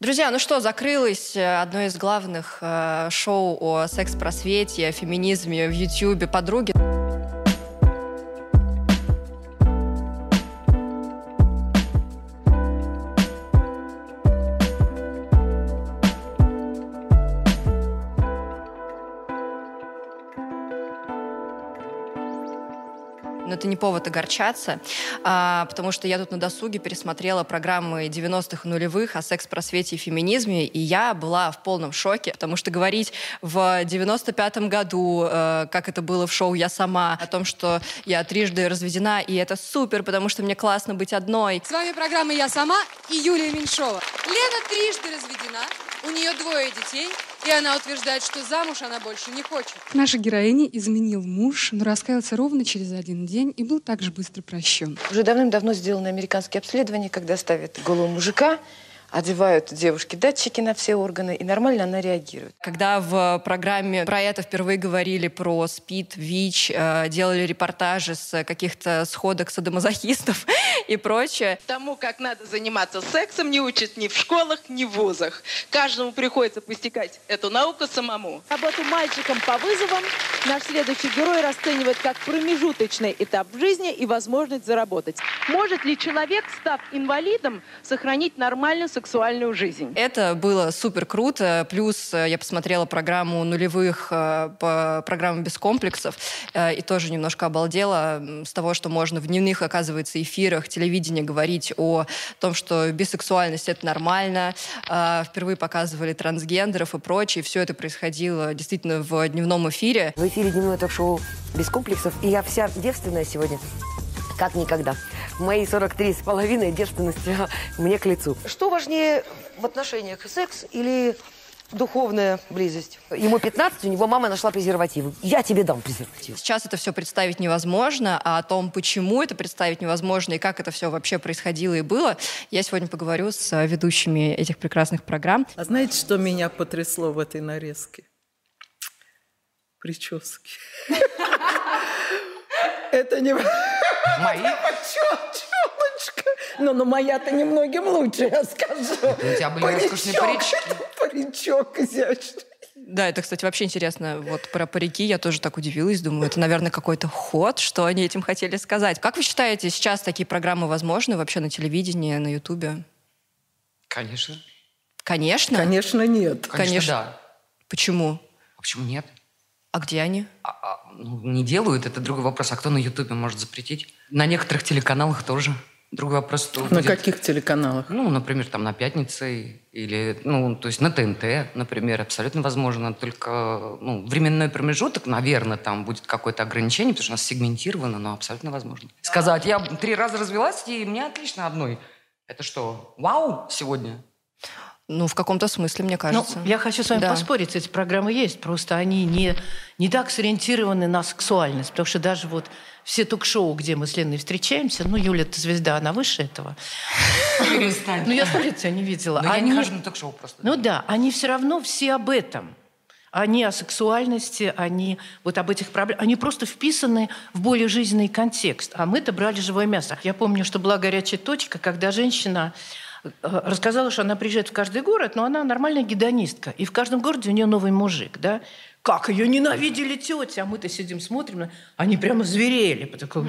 Друзья, ну что, закрылось э, одно из главных э, шоу о секс-просвете, о феминизме в Ютьюбе «Подруги». Повод огорчаться, а, потому что я тут на досуге пересмотрела программы 90-х нулевых о секс-просвете и феминизме, и я была в полном шоке, потому что говорить в 95-м году, э, как это было в шоу «Я сама», о том, что я трижды разведена, и это супер, потому что мне классно быть одной. С вами программа «Я сама» и Юлия Меньшова. Лена трижды разведена, у нее двое детей, и она утверждает, что замуж она больше не хочет. Наша героиня изменил муж, но раскаялся ровно через один день и был также быстро прощен. Уже давным-давно сделаны американские обследования, когда ставят голову мужика, одевают девушке датчики на все органы, и нормально она реагирует. Когда в программе про это впервые говорили про СПИД, ВИЧ, э, делали репортажи с каких-то сходок садомазохистов и прочее. Тому, как надо заниматься сексом, не учат ни в школах, ни в вузах. Каждому приходится постигать эту науку самому. Работу мальчикам по вызовам наш следующий герой расценивает как промежуточный этап в жизни и возможность заработать. Может ли человек, став инвалидом, сохранить нормальную сексуальную жизнь? Это было супер круто. Плюс э, я посмотрела программу нулевых э, по программу без комплексов э, и тоже немножко обалдела с того, что можно в дневных, оказывается, эфирах телевидения говорить о том, что бисексуальность это нормально. Впервые показывали трансгендеров и прочее. Все это происходило действительно в дневном эфире. В эфире дневное ток-шоу без комплексов. И я вся девственная сегодня как никогда. Мои 43 с половиной девственности мне к лицу. Что важнее в отношениях, секс или духовная близость. Ему 15, у него мама нашла презервативы. Я тебе дам презерватив. Сейчас это все представить невозможно, а о том, почему это представить невозможно и как это все вообще происходило и было, я сегодня поговорю с ведущими этих прекрасных программ. А знаете, что меня потрясло в этой нарезке? Прически. Это не... Мои? Челочка. Ну, ну моя-то немногим лучше, я скажу. У тебя были роскошные парички. Паричок изящный. Да, это, кстати, вообще интересно. Вот про парики я тоже так удивилась. Думаю, это, наверное, какой-то ход, что они этим хотели сказать. Как вы считаете, сейчас такие программы возможны вообще на телевидении, на Ютубе? Конечно. Конечно? Конечно, нет. Конечно, Конечно да. Почему? А почему нет? А где они? А, а, ну, не делают, это другой вопрос. А кто на Ютубе может запретить? На некоторых телеканалах тоже. Другой вопрос, что На будет... каких телеканалах? Ну, например, там на «Пятнице» или, ну, то есть на ТНТ, например, абсолютно возможно. Только, ну, временной промежуток, наверное, там будет какое-то ограничение, потому что у нас сегментировано, но абсолютно возможно. Сказать, я три раза развелась, и мне отлично одной. Это что, вау сегодня? Ну, в каком-то смысле, мне кажется. Ну, я хочу с вами да. поспорить, эти программы есть, просто они не, не так сориентированы на сексуальность, потому что даже вот все ток-шоу, где мы с Леной встречаемся, ну, Юля, ты звезда, она выше этого. Ну, я сто лет тебя не видела. Но я не хожу на ток-шоу просто. Ну да, они все равно все об этом. Они о сексуальности, они вот об этих проблемах. Они просто вписаны в более жизненный контекст. А мы-то брали живое мясо. Я помню, что была горячая точка, когда женщина рассказала, что она приезжает в каждый город, но она нормальная гедонистка. И в каждом городе у нее новый мужик, да? Как ее ненавидели тети, а мы-то сидим, смотрим, они прямо зверели. Угу.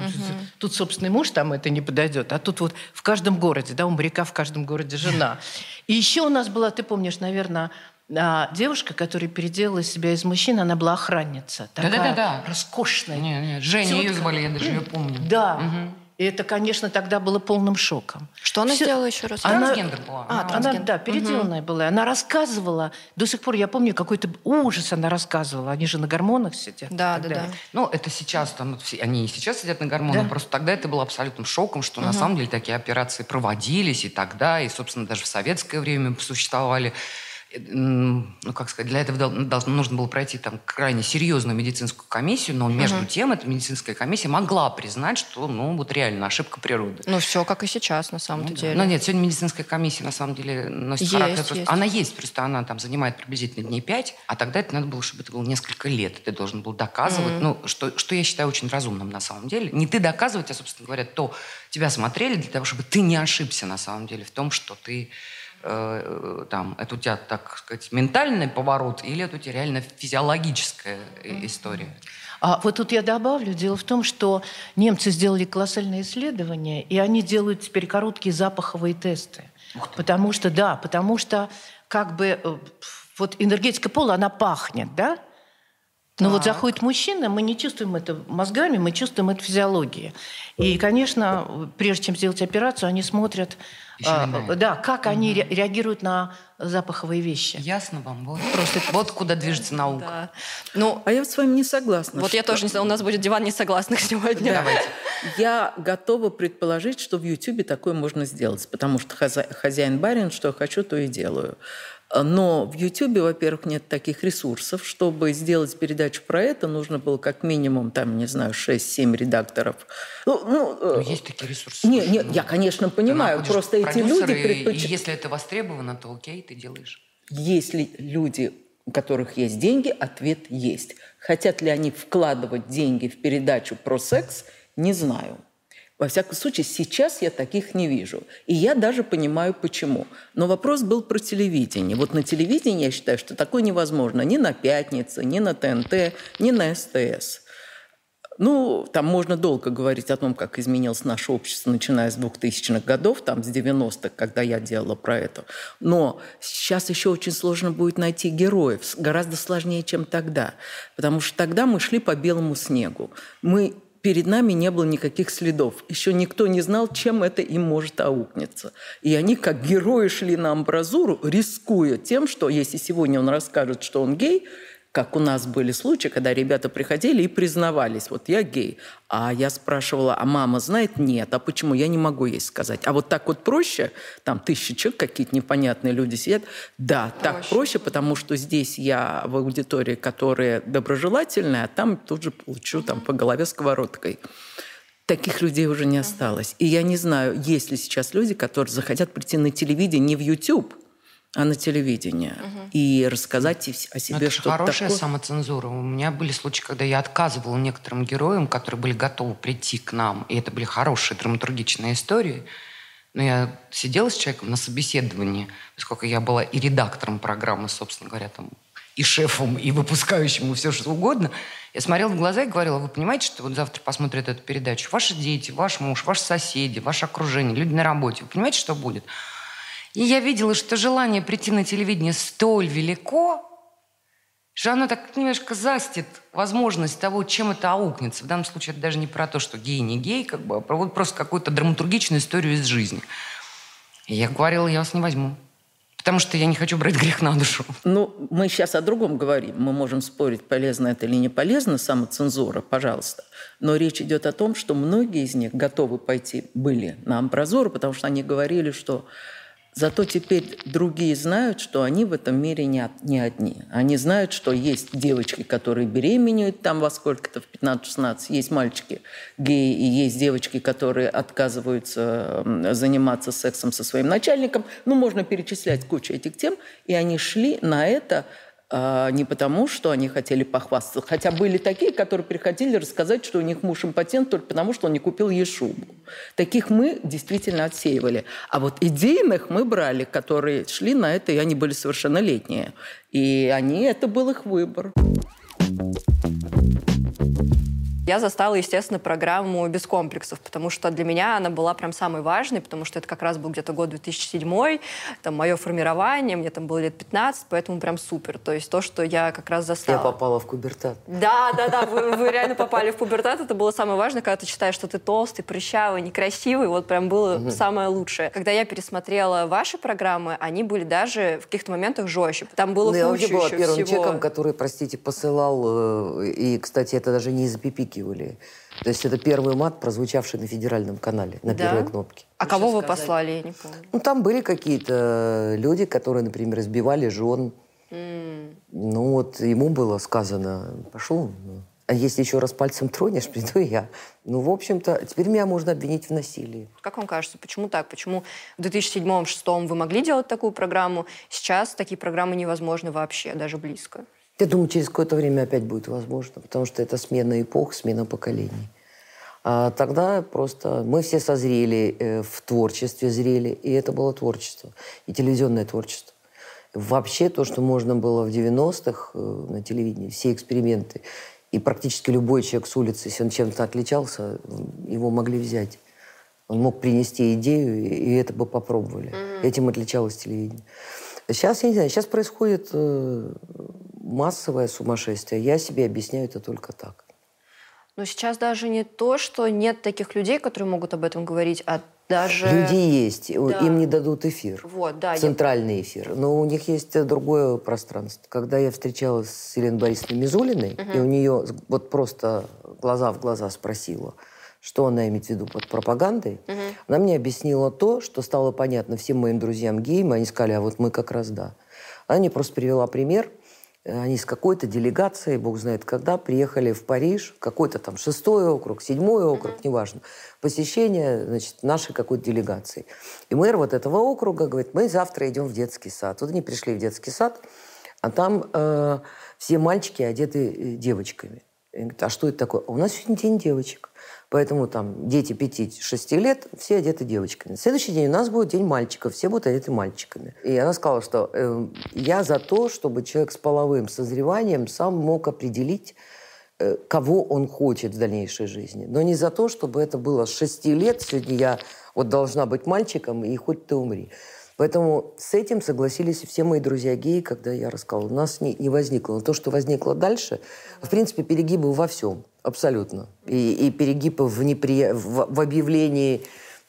Тут собственный муж, там это не подойдет. А тут вот в каждом городе, да, у моряка в каждом городе жена. И еще у нас была, ты помнишь, наверное, а, девушка, которая переделала себя из мужчины, она была охранница. Да-да-да. Роскошная. Нет, нет, Женя Тетка. ее звали, я даже ее помню. Да. Угу. И это, конечно, тогда было полным шоком. Что она Все... сделала еще раз? Она... Трансгендер была. А, трансгендер. Она, да, переделанная угу. была. Она рассказывала, до сих пор я помню, какой-то ужас она рассказывала. Они же на гормонах сидят. Да, да, да. Ну, это сейчас, там, они и сейчас сидят на гормонах, да? просто тогда это было абсолютным шоком, что угу. на самом деле такие операции проводились и тогда, и, собственно, даже в советское время существовали. Ну, как сказать, для этого должно, нужно было пройти там крайне серьезную медицинскую комиссию, но между угу. тем эта медицинская комиссия могла признать, что, ну, вот реально ошибка природы. Ну, все как и сейчас, на самом ну, деле. Да. Но нет, сегодня медицинская комиссия, на самом деле, носит есть, характер... Просто, есть. Она есть, просто она там занимает приблизительно дней пять, а тогда это надо было, чтобы это было несколько лет. Ты должен был доказывать, угу. ну, что, что я считаю очень разумным на самом деле. Не ты доказывать, а, собственно говоря, то тебя смотрели для того, чтобы ты не ошибся на самом деле в том, что ты э, там, это у тебя, так сказать, ментальный поворот или это у тебя реально физиологическая история? А вот тут я добавлю, дело в том, что немцы сделали колоссальные исследования, и они делают теперь короткие запаховые тесты. Потому что, да, потому что как бы э, вот энергетика пола, она пахнет, да? Но так. вот заходит мужчина, мы не чувствуем это мозгами, мы чувствуем это физиологией. И, конечно, прежде чем сделать операцию, они смотрят, а, да, как они ре- реагируют на запаховые вещи. Ясно вам? Вот, Просто вот куда движется наука. Да. Ну, а я с вами не согласна. Вот что... я тоже не знаю, у нас будет диван несогласных сегодня. Давайте. Я готова предположить, что в Ютьюбе такое можно сделать, потому что хозяин барин, что я хочу, то и делаю. Но в Ютьюбе, во-первых, нет таких ресурсов. Чтобы сделать передачу про это, нужно было как минимум, там, не знаю, 6-7 редакторов. Ну, ну, ну, есть такие ресурсы. Нет, нет, ну, я, конечно, понимаю. Просто эти люди предпочитают... если это востребовано, то окей, ты делаешь. Если люди, у которых есть деньги, ответ есть. Хотят ли они вкладывать деньги в передачу про секс, не знаю. Во всяком случае, сейчас я таких не вижу. И я даже понимаю, почему. Но вопрос был про телевидение. Вот на телевидении я считаю, что такое невозможно ни на «Пятнице», ни на ТНТ, ни на СТС. Ну, там можно долго говорить о том, как изменилось наше общество, начиная с 2000-х годов, там, с 90-х, когда я делала про это. Но сейчас еще очень сложно будет найти героев, гораздо сложнее, чем тогда. Потому что тогда мы шли по белому снегу. Мы перед нами не было никаких следов. Еще никто не знал, чем это им может аукнется. И они, как герои, шли на амбразуру, рискуя тем, что если сегодня он расскажет, что он гей, как у нас были случаи, когда ребята приходили и признавались, вот я гей. А я спрашивала, а мама знает? Нет. А почему? Я не могу ей сказать. А вот так вот проще, там тысячи человек, какие-то непонятные люди сидят. Да, проще. так проще, потому что здесь я в аудитории, которая доброжелательная, а там тут же получу там по голове сковородкой. Таких людей уже не осталось. И я не знаю, есть ли сейчас люди, которые захотят прийти на телевидение, не в YouTube, а на телевидение угу. и рассказать о себе что-то хорошая такое. самоцензура. У меня были случаи, когда я отказывала некоторым героям, которые были готовы прийти к нам, и это были хорошие драматургичные истории. Но я сидела с человеком на собеседовании, поскольку я была и редактором программы, собственно говоря, там, и шефом, и выпускающим, и все что угодно. Я смотрела в глаза и говорила, вы понимаете, что вот завтра посмотрят эту передачу ваши дети, ваш муж, ваши соседи, ваше окружение, люди на работе. Вы понимаете, что будет? И я видела, что желание прийти на телевидение столь велико, что оно так немножко застит возможность того, чем это аукнется. В данном случае это даже не про то, что гей не гей, как бы, а просто какую-то драматургичную историю из жизни. И я говорила, я вас не возьму. Потому что я не хочу брать грех на душу. Ну, мы сейчас о другом говорим. Мы можем спорить, полезно это или не полезно, самоцензура, пожалуйста. Но речь идет о том, что многие из них готовы пойти, были на амбразуру, потому что они говорили, что Зато теперь другие знают, что они в этом мире не, не одни. Они знают, что есть девочки, которые беременеют там во сколько-то, в 15-16, есть мальчики геи, и есть девочки, которые отказываются заниматься сексом со своим начальником. Ну, можно перечислять кучу этих тем, и они шли на это не потому, что они хотели похвастаться. Хотя были такие, которые приходили рассказать, что у них муж импотент только потому, что он не купил ей шубу. Таких мы действительно отсеивали. А вот идейных мы брали, которые шли на это, и они были совершеннолетние. И они, это был их выбор. Я застала, естественно, программу без комплексов, потому что для меня она была прям самой важной, потому что это как раз был где-то год 2007, там мое формирование, мне там было лет 15, поэтому прям супер. То есть то, что я как раз застала. Я попала в пубертат. Да, да, да, вы, вы реально попали в пубертат. Это было самое важное, когда ты считаешь, что ты толстый, прыщавый, некрасивый. Вот прям было угу. самое лучшее. Когда я пересмотрела ваши программы, они были даже в каких-то моментах жестче. Там было ну, я вообще была первым всего. человеком, который, простите, посылал, э, и, кстати, это даже не из пипи выкрикивали. То есть это первый мат, прозвучавший на федеральном канале, на Да? первой кнопке. А кого вы послали, я не помню. Ну, там были какие-то люди, которые, например, избивали жен. М. Ну, вот ему было сказано, пошел, ну, а если еще раз пальцем тронешь, приду я. Ну, в общем-то, теперь меня можно обвинить в насилии. Как вам кажется, почему так? Почему в 2007-2006 вы могли делать такую программу? Сейчас такие программы невозможны вообще, даже близко. Я думаю, через какое-то время опять будет возможно, потому что это смена эпох, смена поколений. А тогда просто мы все созрели э, в творчестве, зрели, и это было творчество, и телевизионное творчество. Вообще то, что можно было в 90-х э, на телевидении, все эксперименты, и практически любой человек с улицы, если он чем-то отличался, его могли взять. Он мог принести идею, и это бы попробовали. Этим отличалось телевидение. Сейчас, я не знаю, сейчас происходит э, массовое сумасшествие. Я себе объясняю это только так. Но сейчас даже не то, что нет таких людей, которые могут об этом говорить, а даже... Люди есть, Да. им не дадут эфир. Вот, да. я- Центральный эфир. Но у них есть э, другое пространство. Когда я встречалась с Еленой Борисовной Мизулиной, Мгм. и у нее вот просто глаза в глаза спросила, что она имеет в виду под пропагандой, Мгм. она мне объяснила то, что стало понятно всем моим друзьям геям. Они сказали, а вот мы как раз да. Она мне просто привела пример. Э, Они с какой-то делегацией, бог знает когда, приехали в Париж, какой-то там шестой округ, седьмой округ, неважно, посещение, значит, нашей какой-то делегации. И мэр вот этого округа говорит, мы завтра идем в детский сад. Вот они пришли в детский сад, а там э, все мальчики одеты э, девочками. И говорит, а что это такое? «А у нас сегодня день девочек. Поэтому там дети 5-6 лет, все одеты девочками. Следующий день у нас будет день мальчиков, все будут одеты мальчиками. И она сказала, что э, я за то, чтобы человек с половым созреванием сам мог определить, э, кого он хочет в дальнейшей жизни. Но не за то, чтобы это было с 6 лет, сегодня я вот должна быть мальчиком, и хоть ты умри. Поэтому с этим согласились все мои друзья геи, когда я рассказала. У нас не, не возникло. Но то, что возникло дальше, в принципе, перегибы во всем. Абсолютно. И, и перегибы в, неприя... в, в объявлении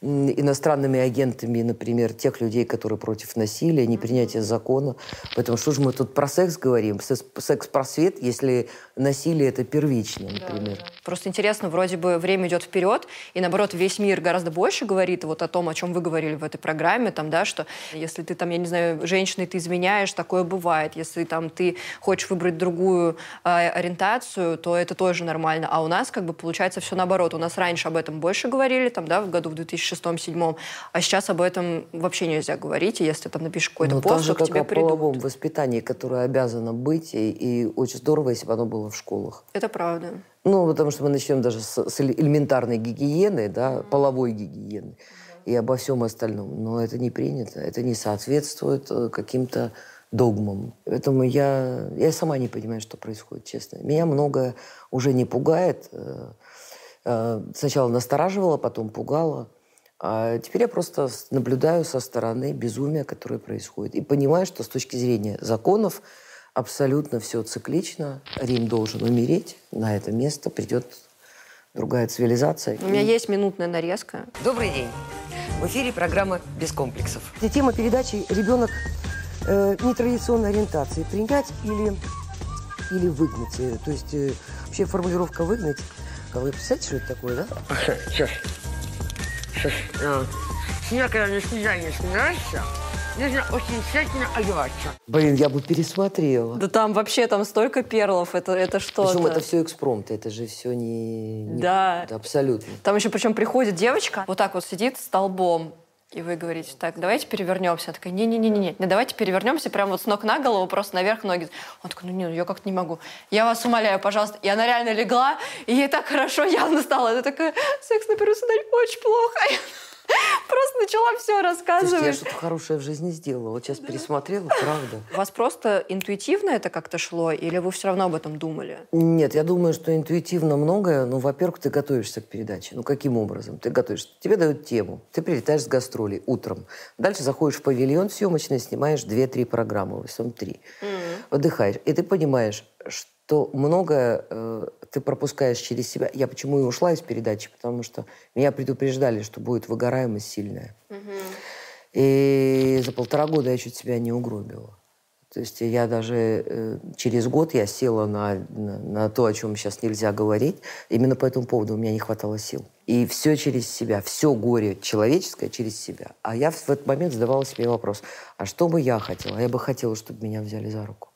иностранными агентами, например, тех людей, которые против насилия, непринятия закона. Поэтому что же мы тут про секс говорим? Секс- Секс-просвет, если насилие это первично, например. Просто интересно, вроде бы время идет вперед, и наоборот, весь мир гораздо больше говорит вот о том, о чем вы говорили в этой программе, там, да, что если ты там, я не знаю, женщиной ты изменяешь, такое бывает. Если там ты хочешь выбрать другую э, ориентацию, то это тоже нормально. А у нас как бы получается все наоборот. У нас раньше об этом больше говорили, там, да, в году в 2006-2007, а сейчас об этом вообще нельзя говорить. И если там напишешь какой-то Ну, пост, то к как тебе о придут. половом воспитании, которое обязано быть, и, и очень здорово, если бы оно было в школах. Это правда. Ну, потому что мы начнем даже с, с эле- элементарной гигиены, да, половой гигиены, и обо всем остальном. Но это не принято, это не соответствует э, каким-то догмам. Поэтому я, я сама не понимаю, что происходит, честно. Меня многое уже не пугает. Э, э, Сначала настораживало, потом пугало. А теперь я просто наблюдаю со стороны безумия, которое происходит. И понимаю, что с точки зрения законов абсолютно все циклично. Рим должен умереть. На это место придет другая цивилизация. У меня есть минутная нарезка. Добрый день. В эфире программа «Без комплексов». Тема передачи «Ребенок э, нетрадиционной ориентации. Принять или, или выгнать». Э, То есть э, вообще формулировка «выгнать». А Вы представляете, что это такое, да? Сейчас. Сейчас. Меня, когда на свидание собираешься, нужно очень тщательно одеваться. Блин, я бы пересмотрела. Да там вообще там столько перлов, это, это что-то. Причем это все экспромт, это же все не... не- Да. это абсолютно. Там еще причем приходит девочка, вот так вот сидит столбом, и вы говорите, так, давайте перевернемся. Она такая, не-не-не-не, не, давайте перевернемся прям вот с ног на голову, просто наверх ноги. Он такой, ну не, ну я как-то не могу. Я вас умоляю, пожалуйста. И она реально легла, и ей так хорошо явно стало. Она такая, секс на первый очень плохо. Просто начала все Слушайте, я рассказывать. что-то хорошее в жизни сделала. Вот сейчас пересмотрела, правда. У вас просто интуитивно это как-то шло, или вы все равно об этом думали? Нет, я думаю, что интуитивно многое. Ну, во-первых, ты готовишься к передаче. Ну, каким образом? Ты готовишься. Тебе дают тему. Ты прилетаешь с гастролей утром. Дальше заходишь в павильон съемочный, снимаешь 2-3 программы, в основном 3. Отдыхаешь. И ты понимаешь, что многое э, ты пропускаешь через себя. Я почему и ушла из передачи? Потому что меня предупреждали, что будет выгораемость сильная. И за полтора года я чуть себя не угробила. То есть я даже э, через год я села на, на, на то, о чем сейчас нельзя говорить. Именно по этому поводу у меня не хватало сил. И все через себя, все горе человеческое через себя. А я в этот момент задавала себе вопрос, а что бы я хотела? Я бы хотела, чтобы меня взяли за руку.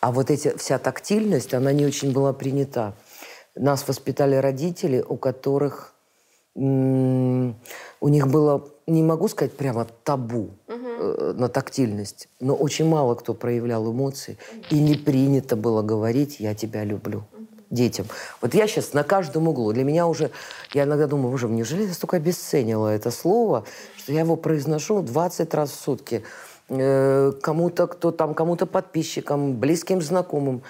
А вот эти, вся тактильность, она не очень была принята. Нас воспитали родители, у которых у них было, не могу сказать прямо табу э, на тактильность, но очень мало кто проявлял эмоции. И не принято было говорить «я тебя люблю» детям. Вот я сейчас на каждом углу, для меня уже, я иногда думаю, боже, неужели я столько обесценила это слово, что я его произношу 20 раз в сутки э, кому-то, кто там, кому-то подписчикам, близким знакомым.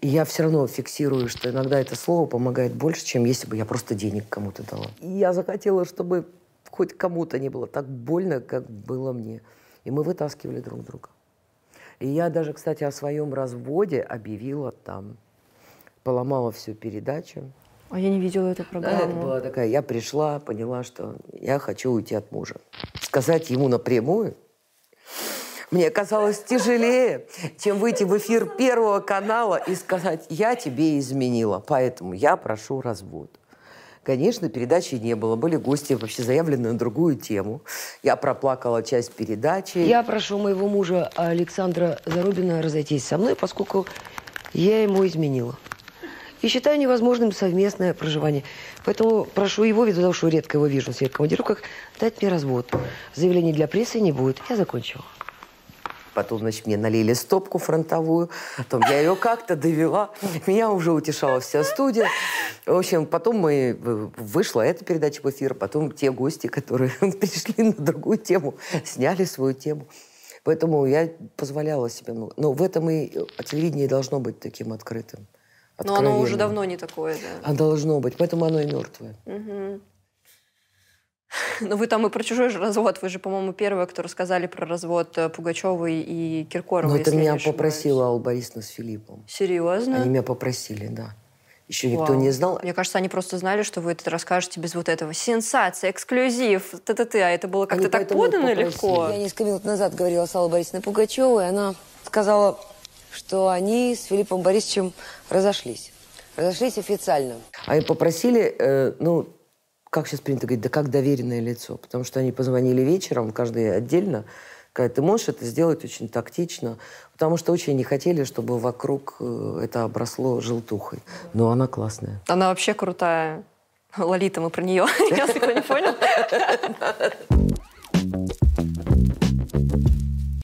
Я все равно фиксирую, что иногда это слово помогает больше, чем если бы я просто денег кому-то дала. Я захотела, чтобы хоть кому-то не было так больно, как было мне. И мы вытаскивали друг друга. И я даже, кстати, о своем разводе объявила там. Поломала всю передачу. А я не видела эту программу. Да, это была такая, я пришла, поняла, что я хочу уйти от мужа. Сказать ему напрямую мне казалось тяжелее, чем выйти в эфир Первого канала и сказать, я тебе изменила, поэтому я прошу развод. Конечно, передачи не было. Были гости вообще заявлены на другую тему. Я проплакала часть передачи. Я прошу моего мужа Александра Зарубина разойтись со мной, поскольку я ему изменила. И считаю невозможным совместное проживание. Поэтому прошу его, ввиду того, что редко его вижу в своих командировках, дать мне развод. Заявлений для прессы не будет. Я закончила. Потом, значит, мне налили стопку фронтовую. Потом я ее как-то довела. Меня уже утешала вся студия. В общем, потом мы вышла эта передача в эфир. Потом те гости, которые пришли на другую тему, сняли свою тему. Поэтому я позволяла себе много. Но в этом и телевидение должно быть таким открытым. Но оно уже давно не такое, да. А должно быть. Поэтому оно и мертвое. Угу. Но вы там и про чужой же развод. Вы же, по-моему, первые, кто рассказали про развод э, Пугачевой и Киркорова. Но это меня попросила Алла Борисовна с Филиппом. Серьезно? Они меня попросили, да. Еще никто Вау. не знал. Мне кажется, они просто знали, что вы это расскажете без вот этого. Сенсация, эксклюзив, т-т-т. А это было как-то так подано легко. Я несколько минут назад говорила с Аллой Борисовной Пугачевой, и она сказала, что они с Филиппом Борисовичем разошлись. Разошлись официально. Они попросили, э, ну, как сейчас принято говорить, да как доверенное лицо. Потому что они позвонили вечером, каждый отдельно, сказать, ты можешь это сделать очень тактично, потому что очень не хотели, чтобы вокруг э, это обросло желтухой. Но она классная. Она вообще крутая. Лолита, мы про нее. Я не понял.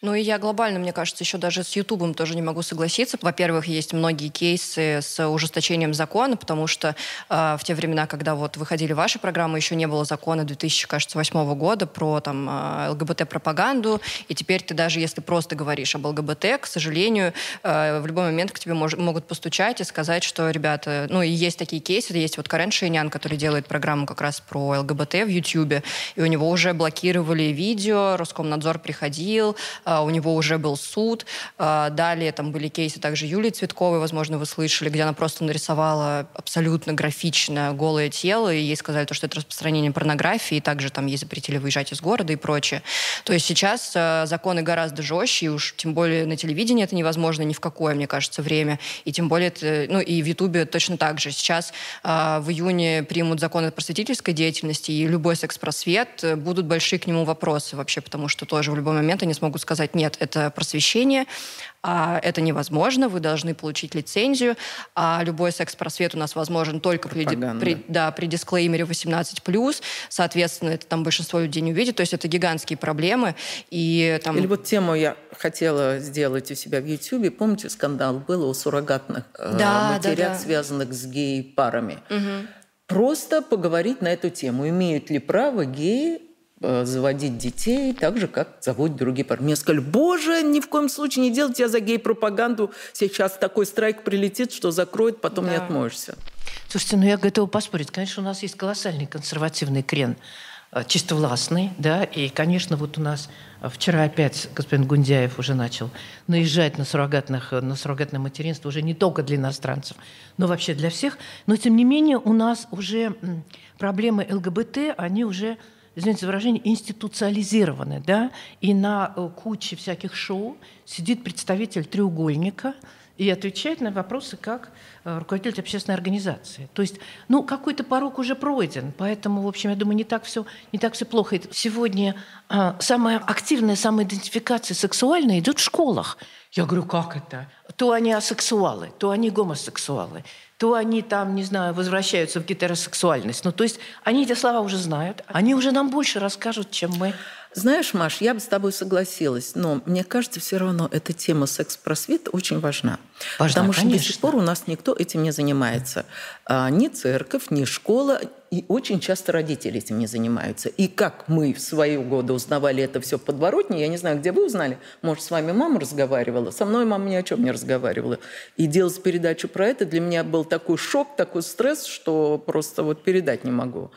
Ну и я глобально, мне кажется, еще даже с Ютубом тоже не могу согласиться. Во-первых, есть многие кейсы с ужесточением закона, потому что э, в те времена, когда вот выходили ваши программы, еще не было закона 2008 года про там э, ЛГБТ-пропаганду, и теперь ты даже если просто говоришь об ЛГБТ, к сожалению, э, в любой момент к тебе мож- могут постучать и сказать, что, ребята, ну и есть такие кейсы, есть вот Карен Шейнян, который делает программу как раз про ЛГБТ в Ютубе, и у него уже блокировали видео, Роскомнадзор приходил, у него уже был суд. А, далее там были кейсы также Юлии Цветковой, возможно, вы слышали, где она просто нарисовала абсолютно графичное голое тело, и ей сказали, то, что это распространение порнографии, и также там ей запретили выезжать из города и прочее. То есть сейчас а, законы гораздо жестче, и уж тем более на телевидении это невозможно ни в какое, мне кажется, время. И тем более, это, ну и в Ютубе точно так же. Сейчас в июне примут законы просветительской деятельности, и любой секс-просвет, э, будут большие к нему вопросы вообще, потому что тоже в любой момент они смогут сказать, сказать, нет, это просвещение, а это невозможно, вы должны получить лицензию, а любой секс-просвет у нас возможен только при, при, да, при дисклеймере 18+, соответственно, это там большинство людей не увидит, то есть это гигантские проблемы. И, там... Или вот тему я хотела сделать у себя в YouTube, помните, скандал был о суррогатных э, да, матерях, да, да. связанных с гей-парами. Угу. Просто поговорить на эту тему. Имеют ли право геи заводить детей так же, как заводят другие пары. Мне сказали, боже, ни в коем случае не делайте я за гей-пропаганду. Сейчас такой страйк прилетит, что закроет, потом да. не отмоешься. Слушайте, ну я готова поспорить. Конечно, у нас есть колоссальный консервативный крен, э, чисто властный, да, и, конечно, вот у нас э, вчера опять господин Гундяев уже начал наезжать на, суррогатных, на суррогатное материнство уже не только для иностранцев, но вообще для всех. Но, тем не менее, у нас уже проблемы ЛГБТ, они уже извините за выражение, институциализированы, да, и на э, куче всяких шоу сидит представитель треугольника и отвечает на вопросы как э, руководитель общественной организации. То есть, ну, какой-то порог уже пройден, поэтому, в общем, я думаю, не так все, не так все плохо. Сегодня а, самая активная самоидентификация сексуальная идет в школах. Я говорю, как это? То они асексуалы, то они гомосексуалы, то они там, не знаю, возвращаются в гетеросексуальность. Ну, то есть они эти слова уже знают, они уже нам больше расскажут, чем мы. Знаешь, Маш, я бы с тобой согласилась, но мне кажется, все равно эта тема секс-просвета очень важна. Важна, потому что до конечно. сих пор у нас никто этим не занимается. А, ни церковь, ни школа, и очень часто родители этим не занимаются. И как мы в свои годы узнавали это все в подворотне, я не знаю, где вы узнали, может, с вами мама разговаривала, со мной мама ни о чем не разговаривала. И делать передачу про это для меня был такой шок, такой стресс, что просто вот передать не могу.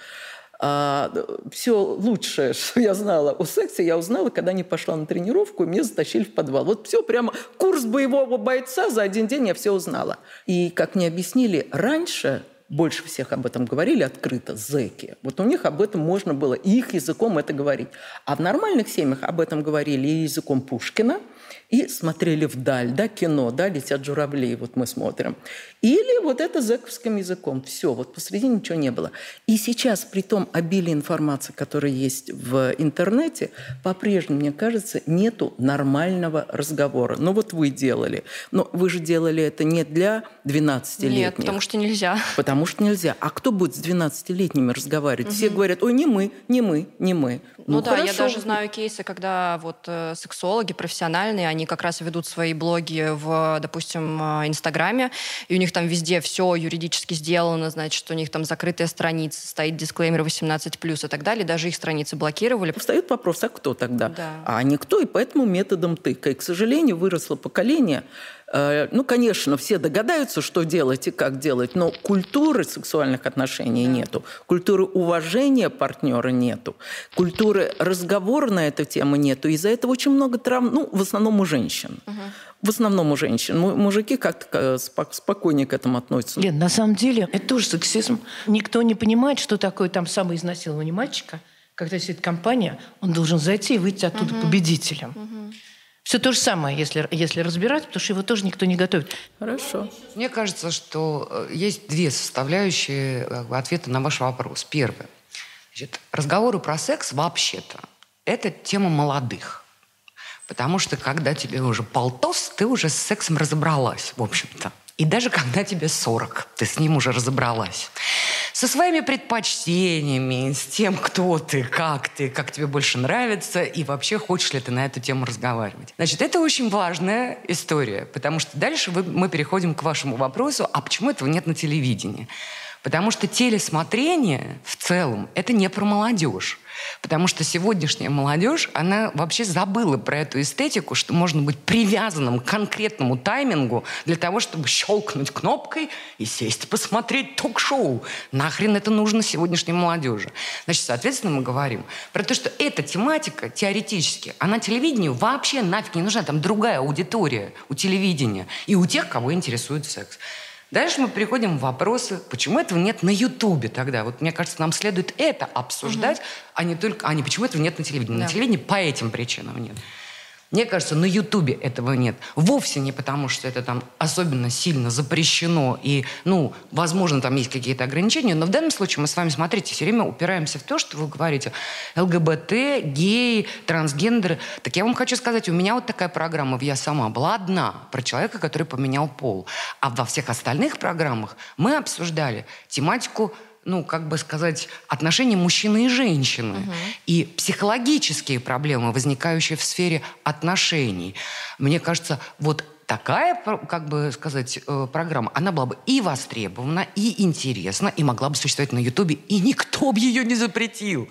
Все лучшее, что я знала о сексе, я узнала, когда не пошла на тренировку, и меня затащили в подвал. Вот все прямо, курс боевого бойца за один день я все узнала. И, как мне объяснили, раньше больше всех об этом говорили открыто, зэки. Вот у них об этом можно было их языком это говорить. А в нормальных семьях об этом говорили языком Пушкина, и смотрели вдаль, да, кино, да, «Летят журавли», вот мы смотрим. Или вот это зэковским языком. Все, вот посреди ничего не было. И сейчас, при том обилии информации, которая есть в интернете, по-прежнему, мне кажется, нету нормального разговора. Ну вот вы делали. Но вы же делали это не для 12-летних. Нет, потому что нельзя. Потому что нельзя. А кто будет с 12-летними разговаривать? Все говорят, ой, не мы, не мы, не мы. Ну, да, я хорошо. даже знаю кейсы, когда вот э, сексологи профессиональные, они как раз ведут свои блоги в, допустим, э, Инстаграме, и у них там везде все юридически сделано, значит, у них там закрытая страница, стоит дисклеймер 18+, и так далее, даже их страницы блокировали. Встает вопрос, а кто тогда? Да. А никто, и поэтому методом тыка. И, к сожалению, выросло поколение, ну, конечно, все догадаются, что делать и как делать, но культуры сексуальных отношений нету, культуры уважения партнера нету, культуры разговора на эту тему нету. Из-за этого очень много травм, ну, в основном у женщин. В основном у женщин. Му- Мужики как-то э, спок- спокойнее к этому относятся. Лен, на самом деле это тоже сексизм. Никто не понимает, что такое там самоизнасилование мальчика. Когда сидит компания, он должен зайти и выйти оттуда победителем. Все то же самое, если, если разбирать, потому что его тоже никто не готовит. Хорошо. Мне кажется, что э, есть две составляющие э, ответа на ваш вопрос. Первое. Значит, разговоры про секс вообще-то это тема молодых. Потому что когда тебе уже полтос, ты уже с сексом разобралась, в общем-то. И даже когда тебе 40, ты с ним уже разобралась. Со своими предпочтениями, с тем, кто ты, как ты, как тебе больше нравится, и вообще хочешь ли ты на эту тему разговаривать. Значит, это очень важная история, потому что дальше мы переходим к вашему вопросу, а почему этого нет на телевидении? Потому что телесмотрение в целом это не про молодежь. Потому что сегодняшняя молодежь, она вообще забыла про эту эстетику, что можно быть привязанным к конкретному таймингу для того, чтобы щелкнуть кнопкой и сесть посмотреть ток-шоу. Нахрен это нужно сегодняшней молодежи? Значит, соответственно, мы говорим про то, что эта тематика теоретически, она телевидению вообще нафиг не нужна. Там другая аудитория у телевидения и у тех, кого интересует секс. Дальше мы переходим в вопросы, почему этого нет на Ютубе тогда. Вот мне кажется, нам следует это обсуждать, а не только, а не почему этого нет на телевидении. На Да. телевидении по этим причинам нет. Мне кажется, на Ютубе этого нет. Вовсе не потому, что это там особенно сильно запрещено и, ну, возможно, там есть какие-то ограничения, но в данном случае мы с вами, смотрите, все время упираемся в то, что вы говорите ЛГБТ, геи, трансгендеры. Так я вам хочу сказать, у меня вот такая программа в «Я сама» была одна про человека, который поменял пол. А во всех остальных программах мы обсуждали тематику ну, как бы сказать, отношения мужчины и женщины. И психологические проблемы, возникающие в сфере отношений. Мне кажется, вот такая, как бы сказать, э, программа, она была бы и востребована, и интересна, и могла бы существовать на Ютубе, и никто бы ее не запретил.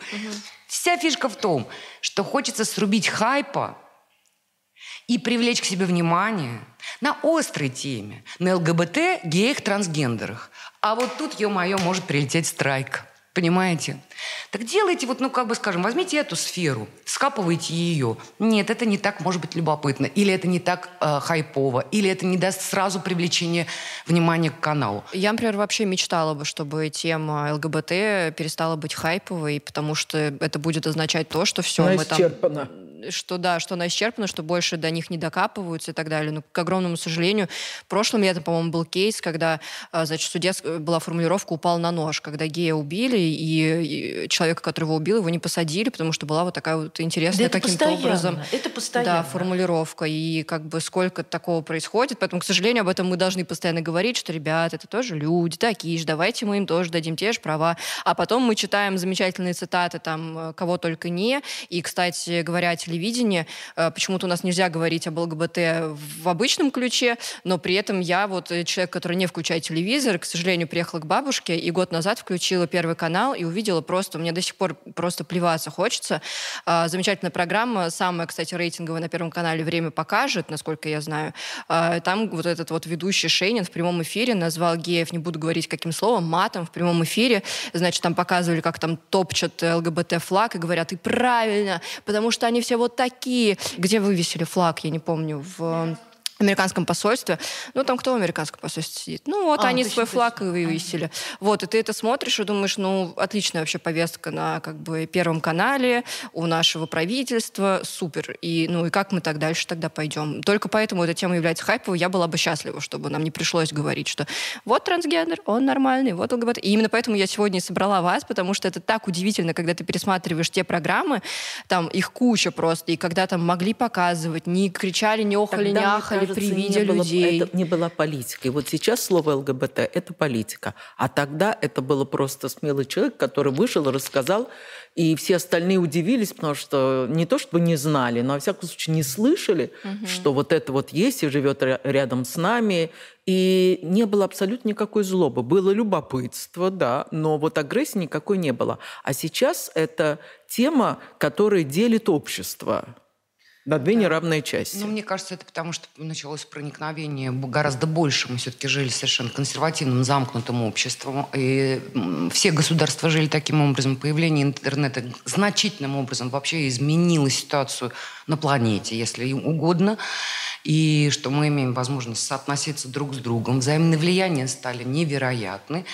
Вся фишка в том, что хочется срубить хайпа и привлечь к себе внимание на острой теме, на ЛГБТ, геях, трансгендерах. А вот тут, ё-моё, может прилететь страйк. Понимаете? Так делайте, вот, ну, как бы скажем, возьмите эту сферу, скапывайте ее. Нет, это не так, может быть, любопытно. Или это не так э, хайпово. Или это не даст сразу привлечение внимания к каналу. Я, например, вообще мечтала бы, чтобы тема ЛГБТ перестала быть хайповой, потому что это будет означать то, что все, Она мы там исчерпана. Что да, что она исчерпана, что больше до них не докапываются и так далее. Но, к огромному сожалению, в прошлом летом, по-моему, был кейс, когда, а, значит, в суде с- была формулировка «упал на нож», когда гея убили, и, и человека, который его убил, его не посадили, потому что была вот такая вот интересная Да каким-то образом это да, постоянно. формулировка. И как бы сколько такого происходит. Поэтому, к сожалению, об этом мы должны постоянно говорить, что, ребят, это тоже люди такие же, давайте мы им тоже дадим те же права. А потом мы читаем замечательные цитаты там э, кого только не. И, кстати говоря, телевидении, э, почему-то у нас нельзя говорить об ЛГБТ в обычном ключе, но при этом я вот э, человек, который не включает телевизор, к сожалению, приехала к бабушке и год назад включила Первый канал и увидела просто, мне до сих пор просто плеваться хочется. А, Замечательная программа, самая, кстати, рейтинговая на Первом канале «Время покажет», насколько я знаю. Там вот этот вот ведущий Шейнин в прямом эфире назвал геев, не буду говорить каким словом, матом в прямом эфире. Значит, там показывали, как там топчат ЛГБТ-флаг и говорят, и правильно, потому что они все вот такие. Где вывесили флаг, я не помню, в американском посольстве. Ну, там кто в американском посольстве сидит? Ну, вот А, они свой флаг и вывесили. Вот, и ты это смотришь и думаешь, ну, отличная вообще повестка на как бы Первом канале, у нашего правительства, супер. И, ну, и как мы так дальше тогда пойдем? Только поэтому эта тема является хайповой. Я была бы счастлива, чтобы нам не пришлось говорить, что вот трансгендер, он нормальный, вот ЛГБТ. И именно поэтому я сегодня и собрала вас, потому что это так удивительно, когда ты пересматриваешь те программы, там их куча просто, и когда там могли показывать, не кричали, не охали, не Тогда, мне ахали кажется, при не виде было- людей. Это не была политикой. Вот сейчас слово ЛГБТ – это политика. А тогда это было просто смелый человек, который вышел и рассказал, и все остальные удивились, потому что не то чтобы не знали, но, во всяком случае, не слышали, Мгм. что вот это вот есть и живет ря- рядом с нами. И не было абсолютно никакой злобы. Было любопытство, да, но вот агрессии никакой не было. А сейчас это тема, которая делит общество на две неравные части. Ну, мне кажется, это потому, что началось проникновение гораздо больше. Мы все-таки жили совершенно консервативным, замкнутым обществом. И все государства жили таким образом. Появление интернета значительным образом вообще изменило ситуацию на планете, если угодно. И что мы имеем возможность соотноситься друг с другом. Взаимные влияния стали невероятны.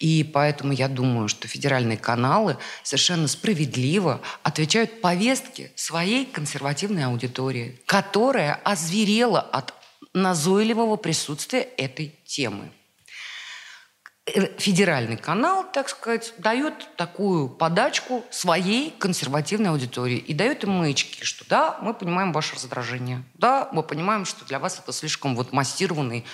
И поэтому я думаю, что федеральные каналы совершенно справедливо отвечают повестке своей консервативной аудитории, которая озверела от назойливого присутствия этой темы. Э, Федеральный канал, так сказать, дает такую подачку своей консервативной аудитории и дает им маячки, что да, мы понимаем ваше раздражение, да, мы понимаем, что для вас это слишком вот массированный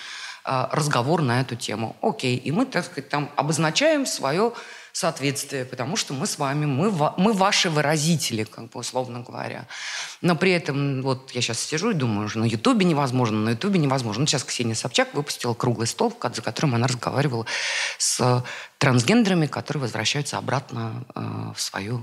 разговор на эту тему. Окей, и мы, так сказать, там обозначаем свое соответствие, потому что мы с вами, мы, мы ваши выразители, как бы условно говоря. Но при этом, вот я сейчас сижу и думаю, что на Ютубе невозможно, на Ютубе невозможно. Ну, сейчас Ксения Собчак выпустила круглый стол, за которым она разговаривала с трансгендерами, которые возвращаются обратно э, в свою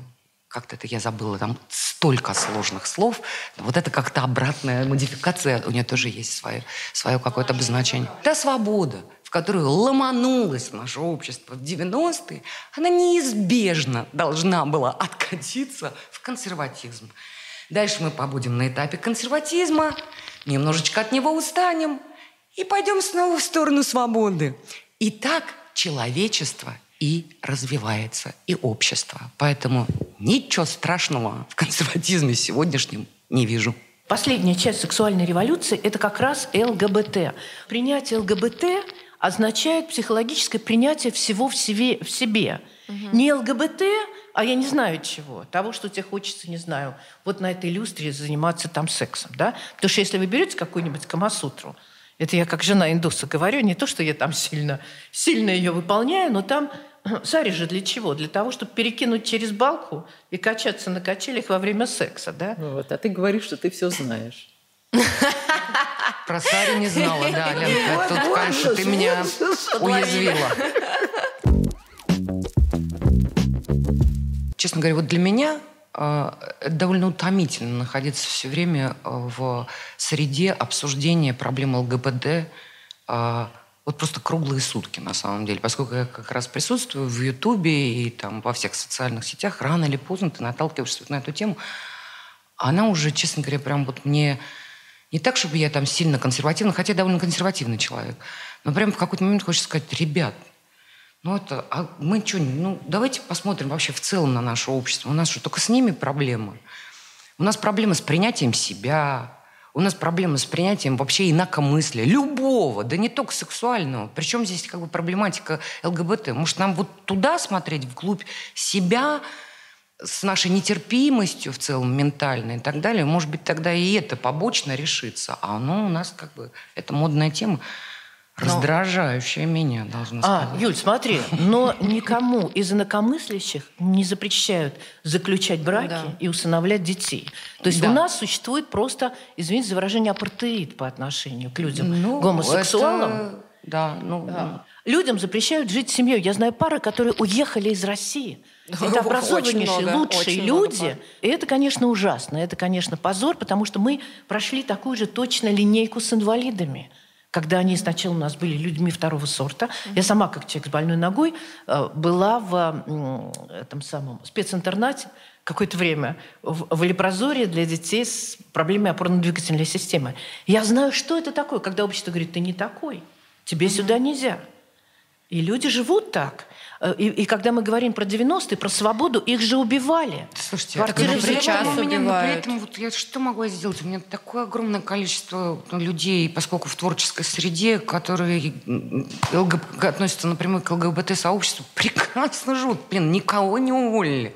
как-то это я забыла, там столько сложных слов. Вот это как-то обратная модификация, у нее тоже есть свое, свое какое-то обозначение. Та свобода, в которую ломанулось наше общество в 90-е, она неизбежно должна была откатиться в консерватизм. Дальше мы побудем на этапе консерватизма, немножечко от него устанем и пойдем снова в сторону свободы. И так человечество и развивается, и общество. Поэтому ничего страшного в консерватизме сегодняшнем не вижу. Последняя часть сексуальной революции – это как раз ЛГБТ. Принятие ЛГБТ означает психологическое принятие всего в себе. В себе. Не ЛГБТ, а я не знаю чего. Того, что тебе хочется, не знаю, вот на этой люстре заниматься там сексом. Да? Потому что если вы берете какую-нибудь камасутру, это я как жена индуса говорю, не то, что я там сильно, сильно ее выполняю, но там сари же для чего? Для того, чтобы перекинуть через балку и качаться на качелях во время секса, да? Вот, а ты говоришь, что ты все знаешь. Про Сари не знала, да, Ленка. Тут, конечно, ты меня уязвила. Честно говоря, вот для меня э, это довольно утомительно находиться все время э, в среде обсуждения проблем ЛГБТ э, Вот просто круглые сутки, на самом деле. Поскольку я как раз присутствую в Ютубе и там во всех социальных сетях, рано или поздно ты наталкиваешься на эту тему. Она уже, честно говоря, прям вот мне... Не так, чтобы я там сильно консервативна, хотя я довольно консервативный человек. Но прям в какой-то момент хочется сказать, ребят, ну это, а мы что, ну давайте посмотрим вообще в целом на наше общество. У нас что, только с ними проблемы? У нас проблемы с принятием себя, у нас проблемы с принятием вообще инакомыслия, любого, да не только сексуального. Причем здесь как бы проблематика ЛГБТ. Может, нам вот туда смотреть, вглубь себя, с нашей нетерпимостью в целом ментальной и так далее, может быть, тогда и это побочно решится. А оно у нас как бы, это модная тема. Раздражающая меня, должна сказать. А, Юль, смотри, но никому из инакомыслящих не запрещают заключать браки Да. и усыновлять детей. То есть Да. у нас существует просто, извините за выражение, апартеид по отношению к людям Ну, гомосексуалам. это- Да, ну... Да. Людям запрещают жить семьей. Я знаю пары, которые уехали из России. Это образованнейшие, много, лучшие очень много люди. И это, конечно, ужасно. Это, конечно, позор, потому что мы прошли такую же точно линейку с инвалидами. Когда они сначала у нас были людьми второго сорта. Я сама, как человек с больной ногой, э, была в этом самом специнтернате какое-то время в, в лепрозоре для детей с проблемой опорно-двигательной системы. Я знаю, что это такое, когда общество говорит, ты не такой, тебе сюда нельзя. И люди живут так. И, и когда мы говорим про 90-е, про свободу, их же убивали. Слушайте, Квартиры а при взрывали. этом у меня, но при убивают. этом вот я что могу сделать? У меня такое огромное количество людей, поскольку в творческой среде, которые ЛГБ относятся напрямую к ЛГБТ-сообществу, прекрасно живут. Блин, никого не уволили.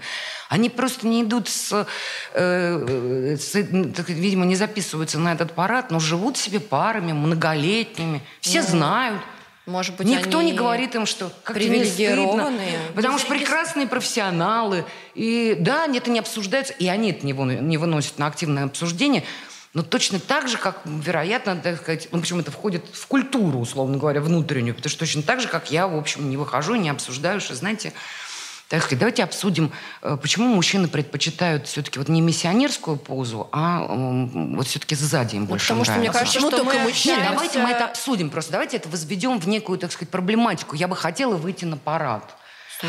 Они просто не идут с, э, с, так, видимо, не записываются на этот парад, но живут себе парами, многолетними. Все Ну, знают. Может быть, Никто они не говорит им, что как не стыдно. привилегированные. Потому что прекрасные профессионалы. И да, это не обсуждается. И они это не, не выносят на активное обсуждение. Но точно так же, как, вероятно, так сказать, ну, почему это входит в культуру, условно говоря, внутреннюю. Потому что точно так же, как я, в общем, не выхожу, не обсуждаю, что, знаете, так сказать, давайте обсудим, э, почему мужчины предпочитают все-таки вот не миссионерскую позу, а вот все-таки сзади им больше потому что мне нравится. кажется, что мы Нет, общаемся- давайте мы это обсудим просто. Давайте это возведем в некую, так сказать, проблематику. Я бы хотела выйти на парад.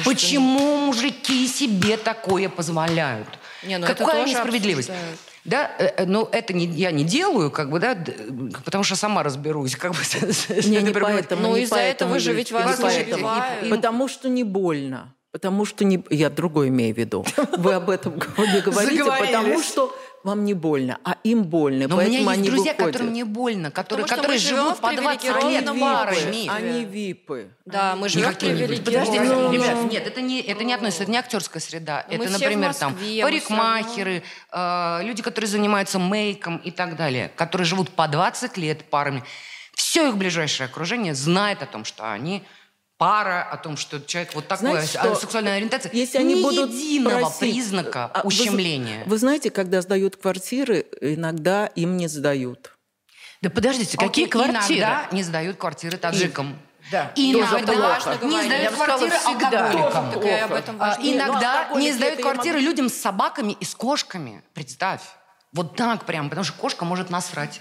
Почему мужики себе такое позволяют? Не, ну Какая несправедливость? обсуждают. Да, э, э, но это не, я не делаю, как бы, да, потому что сама разберусь, как бы. Не, не поэтому. Ну, не из-за поэтому, этого же ведь вас не тоже поэтому. убивают. И- Потому что не больно. Потому что не... Я другое имею в виду. Вы об этом не говорите, потому что вам не больно, а им больно. Но у меня есть они друзья, выходят. которым не больно, которые, Потому что которые живут по 20 лет парами. Они випы. Да, мы живем в. Подождите, Ну, ребят, ну. нет, это не, это не относится, это не актерская среда. Мы это, все в например, там Москве, мы парикмахеры, э, люди, которые занимаются мейком и так далее, которые живут по 20 лет парами. Все их ближайшее окружение знает о том, что они пара, о том, что человек вот такой, Знаете, а, что сексуальная ориентация. Если они Ни будут единого просить- признака А вы- ущемления. Вы, знаете, когда сдают квартиры, иногда им не сдают. Да подождите, какие Окей, квартиры? Иногда не сдают квартиры таджикам. Да. Иногда не сдают квартиры всегда. алкоголикам. А, ну, Иногда алкоголики не сдают квартиры могу- людям с собаками и с кошками. Представь. Вот так прям, потому что кошка может насрать.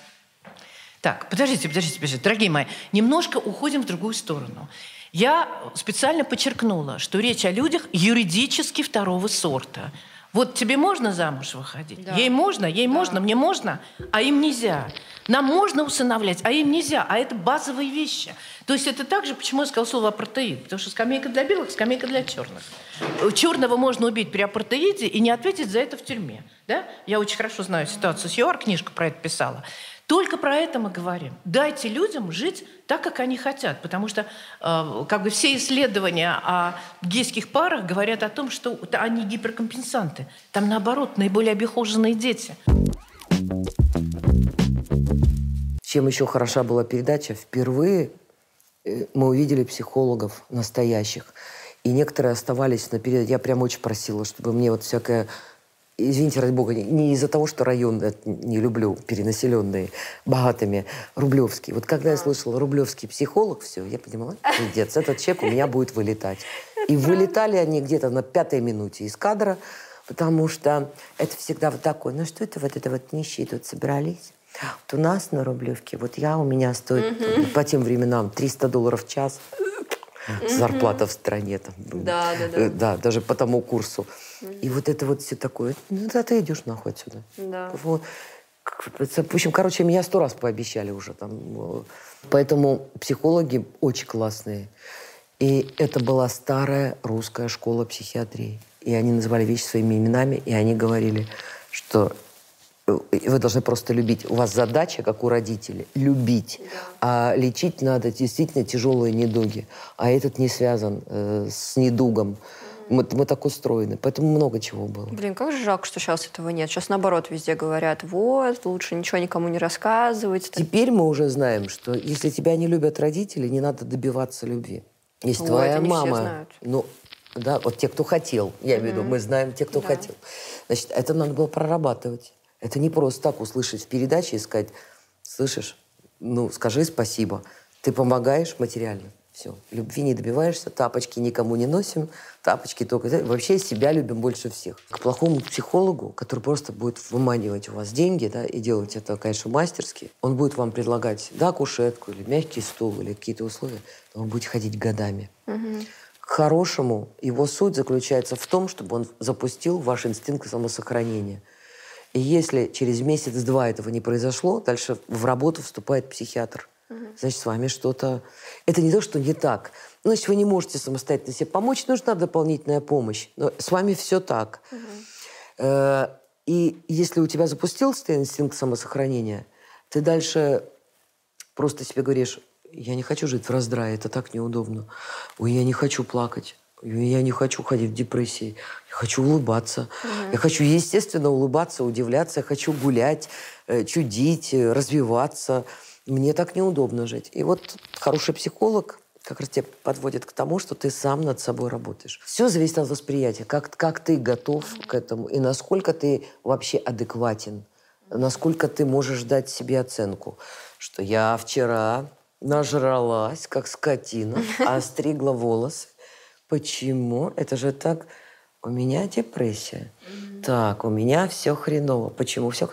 Так, подождите, подождите, подождите. Дорогие мои, немножко уходим в другую сторону. Я специально подчеркнула, что речь о людях юридически второго сорта. Вот тебе можно замуж выходить? Да. Ей можно, ей можно, мне можно, а им нельзя. Нам можно усыновлять, а им нельзя. А это базовые вещи. То есть это так же, почему я сказала слово апартеид. Потому что скамейка для белых, скамейка для черных. Черного можно убить при апартеиде и не ответить за это в тюрьме. Да? Я очень хорошо знаю ситуацию с ЮАР, книжку про это писала. Только про это мы говорим. Дайте людям жить так, как они хотят. Потому что э, как бы все исследования о гейских парах говорят о том, что они гиперкомпенсанты. Там, наоборот, наиболее обихоженные дети. Чем еще хороша была передача? Впервые э, мы увидели психологов настоящих. И некоторые оставались на период. Я прям очень просила, чтобы мне вот всякое... Извините, ради бога, не- из-за того, что район э, не люблю, перенаселенные, богатыми, Рублевский. Вот когда я слышала Рублевский психолог, все, я понимала, пиздец, этот человек у меня будет вылетать. И вылетали они где-то на пятой минуте из кадра, потому что это всегда вот такое, ну что это вот это вот нищие тут собрались? Вот у нас на Рублевке, вот я у меня стоит Мгм. по тем временам 300 долларов в час. Зарплата в стране. Там, Да, да, да. э, да, даже по тому курсу. И вот это вот все такое. Ну, да, ты идешь нахуй отсюда. Да. Вот. В общем, короче, меня сто раз пообещали уже там. э, Поэтому психологи очень классные. И это была старая русская школа психиатрии. И они называли вещи своими именами, и они говорили, что э, вы должны просто любить. У вас задача, как у родителей, любить. А лечить надо действительно тяжелые недуги. А этот не связан э, с недугом. Мы, мы так устроены. Поэтому много чего было. Блин, как же жалко, что сейчас этого нет. Сейчас наоборот везде говорят, вот, лучше ничего никому не рассказывать. Теперь мы уже знаем, что если тебя не любят родители, не надо добиваться любви. Если Ой, твоя это не все мама, знают. ну да, вот те, кто хотел, я имею в виду, мы знаем те, кто Да. хотел. Значит, это надо было прорабатывать. Это не просто так услышать в передаче и сказать, слышишь, ну скажи спасибо, ты помогаешь материально. Все, любви не добиваешься, тапочки никому не носим, тапочки только... Вообще себя любим больше всех. К плохому психологу, который просто будет выманивать у вас деньги, да, и делать это, конечно, мастерски, он будет вам предлагать, да, кушетку или мягкий стул или какие-то условия, но вы будете ходить годами. К хорошему его суть заключается в том, чтобы он запустил ваш инстинкт самосохранения. И если через месяц-два этого не произошло, дальше в работу вступает психиатр. Значит, с вами что-то... Это не то, что не так. Ну, Значит, вы не можете самостоятельно себе помочь, нужна дополнительная помощь. Но с вами все так. Э, И если у тебя запустился инстинкт самосохранения, ты дальше просто себе говоришь, я не хочу жить в раздрае, это так неудобно. Ой, я не хочу плакать. Я не хочу ходить в депрессии. Я хочу улыбаться. Мгм. Я хочу, естественно, улыбаться, удивляться. Я хочу гулять, э, чудить, э, развиваться. Мне так неудобно жить. И вот хороший психолог как раз тебя подводит к тому, что ты сам над собой работаешь. Все зависит от восприятия, как, как ты готов к этому и насколько ты вообще адекватен, насколько ты можешь дать себе оценку, что я вчера нажралась, как скотина, остригла волосы. Почему? Это же так... У меня депрессия. Так, у меня все хреново. Почему все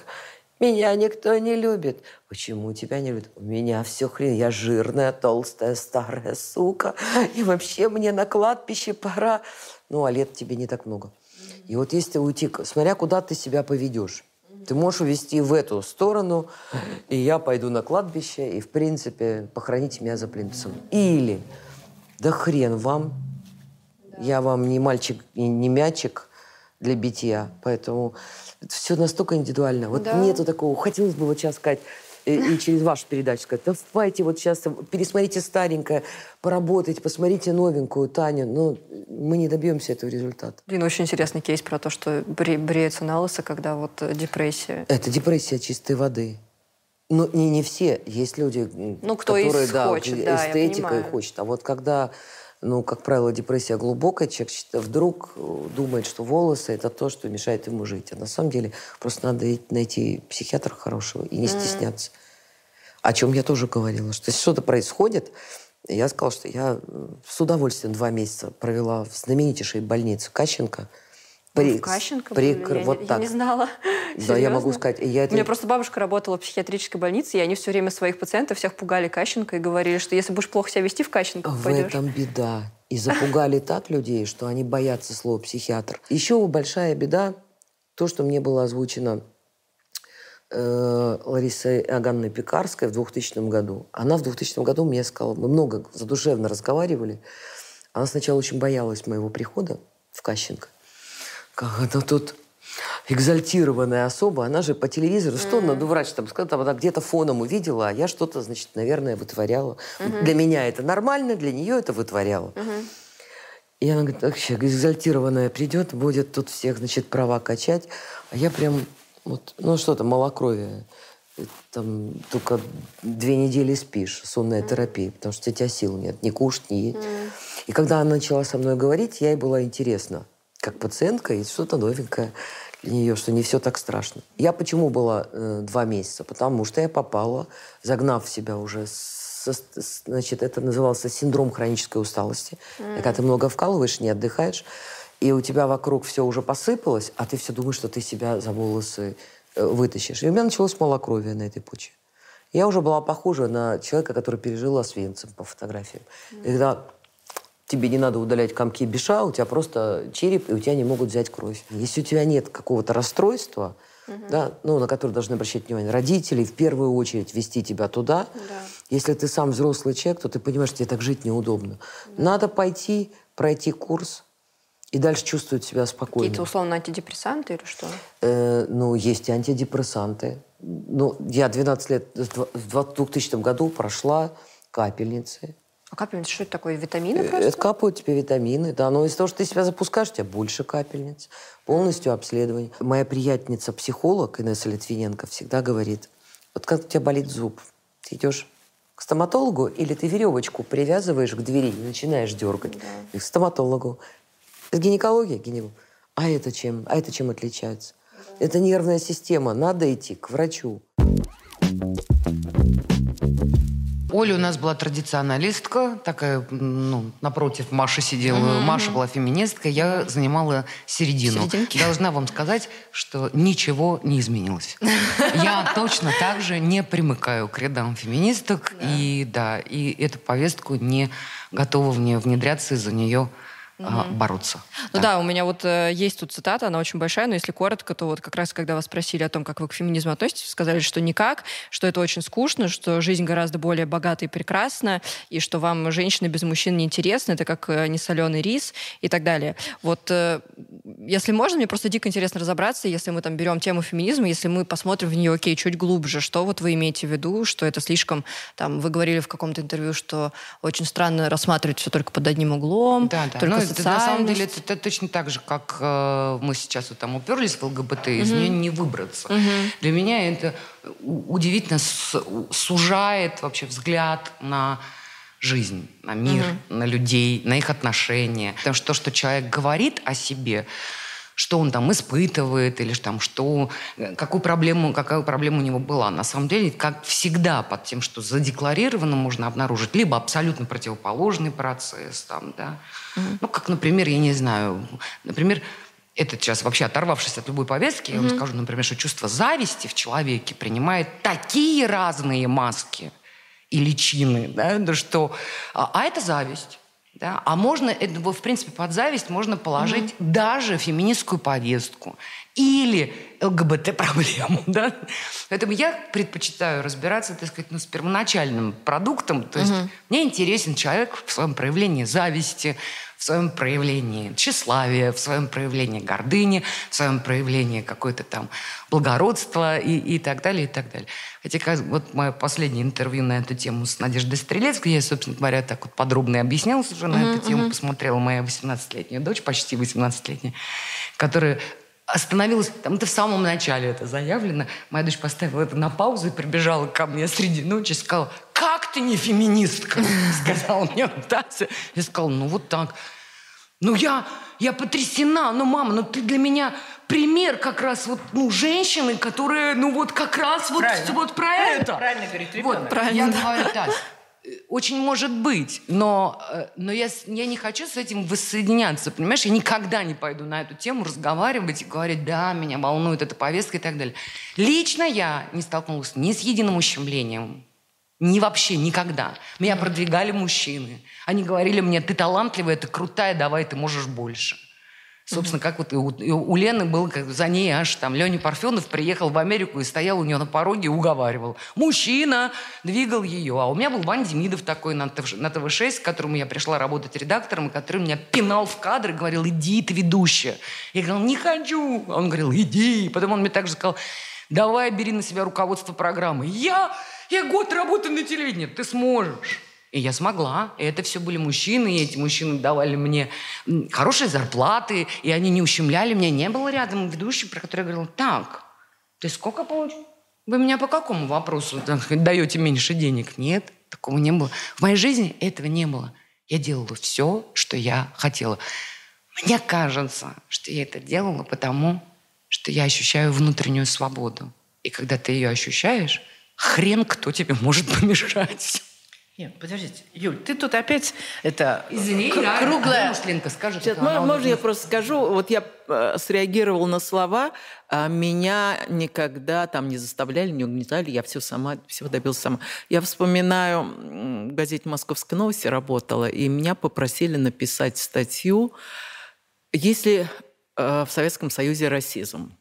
Меня никто не любит. Почему тебя не любят? У меня все хреново. Я жирная, толстая, старая сука. И вообще мне на кладбище пора. Ну, а лет тебе не так много. И вот если уйти, смотря куда ты себя поведешь, ты можешь увести в эту сторону, и я пойду на кладбище, и, в принципе, похороните меня за плинтусом. Или, да хрен вам, я вам не мальчик и не мячик для битья, поэтому все настолько индивидуально. Вот Да. нету такого. Хотелось бы вот сейчас сказать, э, и через вашу передачу сказать, давайте вот сейчас пересмотрите старенькое, поработайте, посмотрите новенькую Таню. Но мы не добьемся этого результата. Блин, очень интересный кейс про то, что бре- бреются на лысо, когда вот э, депрессия. Это депрессия чистой воды. Но не, не все. Есть люди, Ну, кто которые, да, хочет, да, эстетика и понимаю. хочет. А вот когда, ну, как правило, депрессия глубокая, человек вдруг э, думает, что волосы – это то, что мешает ему жить. А на самом деле просто надо найти психиатра хорошего и не стесняться. О чем я тоже говорила, что если что-то происходит, я сказала, что я э, с удовольствием два месяца провела в знаменитейшей больнице Кащенко. При- Кащенко при- были? Я, вот я так. не знала. Да, я могу сказать. Я это... У меня просто бабушка работала в психиатрической больнице, и они все время своих пациентов всех пугали Кащенко и говорили, что если будешь плохо себя вести в Кащенко, В пойдешь. этом беда. И запугали так людей, что они боятся слова психиатр. Еще большая беда, то, что мне было озвучено э, Ларисой Аганной Пекарской в 2000 году. Она в 2000 году мне сказала, мы много задушевно разговаривали. Она сначала очень боялась моего прихода в Кащенко. Как она тут экзальтированная особа, она же по телевизору, что надо врач там сказал, там она где-то фоном увидела, а я что-то, значит, наверное, вытворяла. Мгм. Для меня это нормально, для нее это вытворяла. Мгм. И она говорит, так, человек экзальтированная придет, будет тут всех, значит, права качать. А я прям, вот, ну что там, малокровие. Там только две недели спишь, сонная терапия, потому что у тебя сил нет, ни кушать, ни есть. И когда она начала со мной говорить, я ей была интересна, как пациентка, и что-то новенькое для нее, что не все так страшно. Я почему была э, два месяца? Потому что я попала, загнав себя уже, со- значит, это назывался синдром хронической усталости. М. Когда ты много вкалываешь, не отдыхаешь, и у тебя вокруг все уже посыпалось, а ты все думаешь, что ты себя за волосы э, вытащишь. И у меня началось малокровие на этой почве. Я уже была похожа на человека, который пережил Освенцим по фотографиям. И когда тебе не надо удалять комки биша, у тебя просто череп, и у тебя не могут взять кровь. Если у тебя нет какого-то расстройства, да, ну, на которое должны обращать внимание родители, в первую очередь вести тебя туда. Если ты сам взрослый человек, то ты понимаешь, что тебе так жить неудобно. Надо пойти, пройти курс, и дальше чувствовать себя спокойно. Какие-то условно антидепрессанты или что? Э, ну, есть и антидепрессанты. Ну, я 12 лет, в 2000 году прошла капельницы. А капельницы что это такое? Витамины Э, просто? Это капают тебе витамины, да. Но из-за того, что ты себя запускаешь, у тебя больше капельниц. Полностью обследование. Моя приятница, психолог Инесса Литвиненко, всегда говорит, вот как у тебя болит зуб, ты идешь к стоматологу или ты веревочку привязываешь к двери и начинаешь дергать? И к стоматологу. Это гинекология, гинеколог. А это чем? А это чем отличается? Это нервная система. Надо идти к врачу. Оля у нас была традиционалистка, такая, ну, напротив Маши сидела. Мгм. Маша была феминистка, я занимала середину. Серединки. Должна вам сказать, что ничего не изменилось. Я точно так же не примыкаю к рядам феминисток, и да, и эту повестку не готова в нее внедряться, и за нее Мгм. бороться. Ну да. у меня вот э, есть тут цитата, она очень большая, но если коротко, то вот как раз когда вас спросили о том, как вы к феминизму относитесь, сказали, что никак, что это очень скучно, что жизнь гораздо более богата и прекрасна, и что вам женщины без мужчин не интересны, это как э, несоленый рис и так далее. Вот э, если можно, мне просто дико интересно разобраться, если мы там берем тему феминизма, если мы посмотрим в нее, окей, чуть глубже, что вот вы имеете в виду, что это слишком, там, вы говорили в каком-то интервью, что очень странно рассматривать все только под одним углом, Да, да. только Ну, это, на самом деле это, это точно так же, как э, мы сейчас вот там уперлись в ЛГБТ, из Мгм. нее не выбраться. Мгм. Для меня это удивительно сужает вообще взгляд на жизнь, на мир, Мгм. на людей, на их отношения. Потому что то, что человек говорит о себе, что он там испытывает или там что, э, какую проблему, какая проблема у него была. На самом деле, как всегда, под тем, что задекларировано, можно обнаружить либо абсолютно противоположный процесс, там, да. Ну, как, например, я не знаю, например, это сейчас вообще оторвавшись от любой повестки, я вам скажу, например, что чувство зависти в человеке принимает такие разные маски и личины, да, что... А, а это зависть. Да? А можно, в принципе, под зависть можно положить даже феминистскую повестку или ЛГБТ-проблему. Да? Поэтому я предпочитаю разбираться, так сказать, ну, с первоначальным продуктом. То есть Мгм. мне интересен человек в своем проявлении зависти, в своем проявлении тщеславия, в своем проявлении гордыни, в своем проявлении какой-то там благородства и, и так далее, и так далее. Хотя как- вот мое последнее интервью на эту тему с Надеждой Стрелецкой, я, собственно говоря, так вот подробно объяснялась уже на Мгм, эту тему, посмотрела моя 18-летняя дочь, почти 18-летняя, которая остановилась, там это в самом начале это заявлено, моя дочь поставила это на паузу и прибежала ко мне среди ночи и сказала, как ты не феминистка? Сказала мне Тася. Я сказала, ну вот так. Ну я, я потрясена, ну мама, ну ты для меня пример как раз вот, ну, женщины, которые, ну вот как раз вот, вот про это. Правильно говорит Вот, ребенок. я говорю, так, э, очень может быть, но, э, но я, я не хочу с этим воссоединяться, понимаешь? Я никогда не пойду на эту тему разговаривать и говорить, да, меня волнует эта повестка и так далее. Лично я не столкнулась ни с единым ущемлением, ни вообще никогда. Меня продвигали мужчины. Они говорили мне, ты талантливая, ты крутая, давай, ты можешь больше. Собственно, как вот и у, и у Лены был, как за ней аж там Леня Парфенов приехал в Америку и стоял у нее на пороге и уговаривал. Мужчина двигал ее. А у меня был Вань Демидов такой на, ТВ, на ТВ-6, к которому я пришла работать редактором, и который меня пинал в кадр и говорил, иди, ты ведущая. Я говорила, не хочу. А он говорил, иди. Потом он мне также сказал, давай бери на себя руководство программы. Я, я год работаю на телевидении, ты сможешь. И я смогла. И это все были мужчины, и эти мужчины давали мне хорошие зарплаты, и они не ущемляли меня. Не было рядом ведущий, про который я говорила, так, ты сколько получишь? Вы меня по какому вопросу даете меньше денег? Нет, такого не было. В моей жизни этого не было. Я делала все, что я хотела. Мне кажется, что я это делала потому, что я ощущаю внутреннюю свободу. И когда ты ее ощущаешь, хрен кто тебе может помешать. Нет, подождите, Юль, ты тут опять это Извини, да, круглая. может, Ленка скажет. Сейчас, она можно, уже- я просто скажу? Вот я э, среагировала на слова, а меня никогда там не заставляли, не угнетали, я все сама, всего добилась сама. Я вспоминаю, в газете «Московская новости» работала, и меня попросили написать статью «Если э, в Советском Союзе расизм».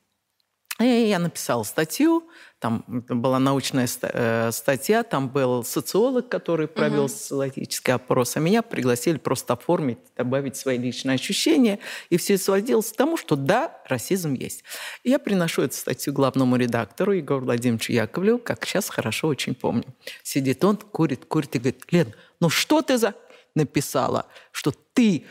И я написала статью, там была научная э, статья, там был социолог, который провел Мгм. социологический опрос, а меня пригласили просто оформить, добавить свои личные ощущения, и все сводилось к тому, что да, расизм есть. И я приношу эту статью главному редактору Егору Владимировичу Яковлеву, как сейчас хорошо очень помню. Сидит он, курит, курит и говорит, Лен, ну что ты за... написала, что ты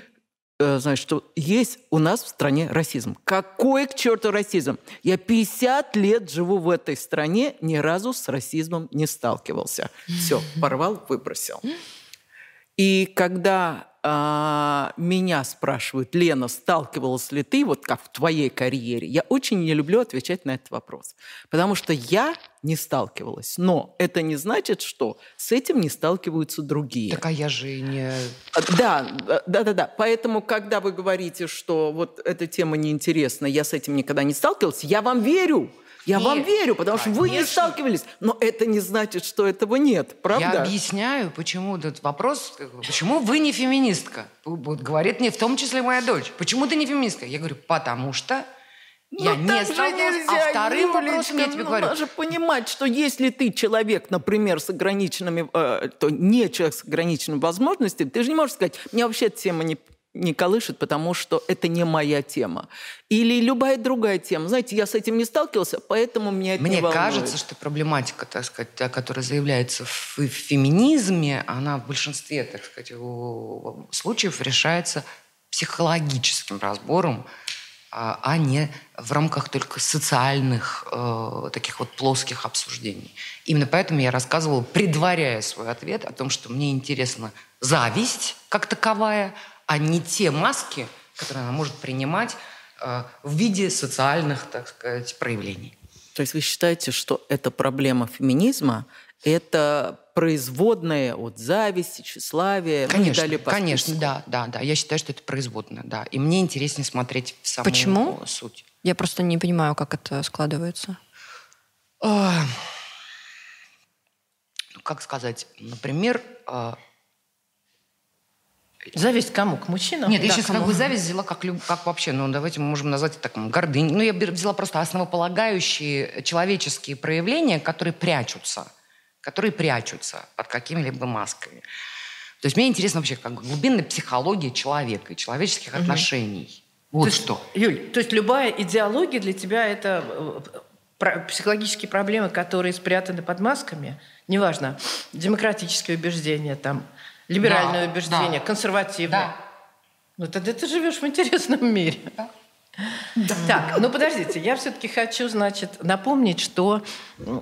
э, знаешь, что есть у нас в стране расизм. Какой к черту расизм? Я 50 лет живу в этой стране, ни разу с расизмом не сталкивался. Все, порвал, выбросил. И когда а, меня спрашивают, Лена, сталкивалась ли ты, вот как в твоей карьере, я очень не люблю отвечать на этот вопрос. Потому что я не сталкивалась. Но это не значит, что с этим не сталкиваются другие. Так а я же не... Да, да, да, да. Поэтому, когда вы говорите, что вот эта тема неинтересна, я с этим никогда не сталкивался, я вам верю. Я Нет, вам верю, потому что вы не конечно. сталкивались. Но это не значит, что этого нет. Правда? Я объясняю, почему этот вопрос, почему вы не феминистка? Вот говорит мне в том числе моя дочь. Почему ты не феминистка? Я говорю, потому что я Ну, не сталкивалась. а вторым вопросом я тебе ну, говорю. Надо понимать, что если ты человек, например, с ограниченными, э, то не человек с ограниченными возможностями, ты же не можешь сказать, меня вообще эта тема не, не колышет, потому что это не моя тема. Или любая другая тема. Знаете, я с этим не сталкивался, поэтому меня это не Мне волнует. кажется, что проблематика, так сказать, та, которая заявляется в, феминизме, она в большинстве, так сказать, случаев решается психологическим разбором, а, а не в рамках только социальных э, таких вот плоских обсуждений. Именно поэтому я рассказывала, предваряя свой ответ о том, что мне интересна зависть как таковая, а не те маски, которые она может принимать э, в виде социальных, так сказать, проявлений. То есть вы считаете, что эта проблема феминизма – это производная от зависти, тщеславия, не Конечно, далее по конечно, да, да, да. Я считаю, что это производное, да. И мне интереснее смотреть в саму Почему? суть. Я просто не понимаю, как это складывается. А, ну, как сказать, например... Зависть кому? К мужчинам? Нет, я Да, сейчас кому? как бы зависть взяла как, люб- как вообще, ну давайте мы можем назвать это так, м, гордынь. Ну я взяла просто основополагающие человеческие проявления, которые прячутся, которые прячутся под какими-либо масками. То есть мне интересно вообще как глубинная психология человека и человеческих Мгм. отношений. Вот То есть, что. Юль, то есть любая идеология для тебя это э, психологические проблемы, которые спрятаны под масками, неважно, демократические убеждения, там, либеральное Да, убеждение, да. консервативное. Ну тогда ты живешь в интересном мире. Так, ну подождите, я все-таки хочу, значит, напомнить, что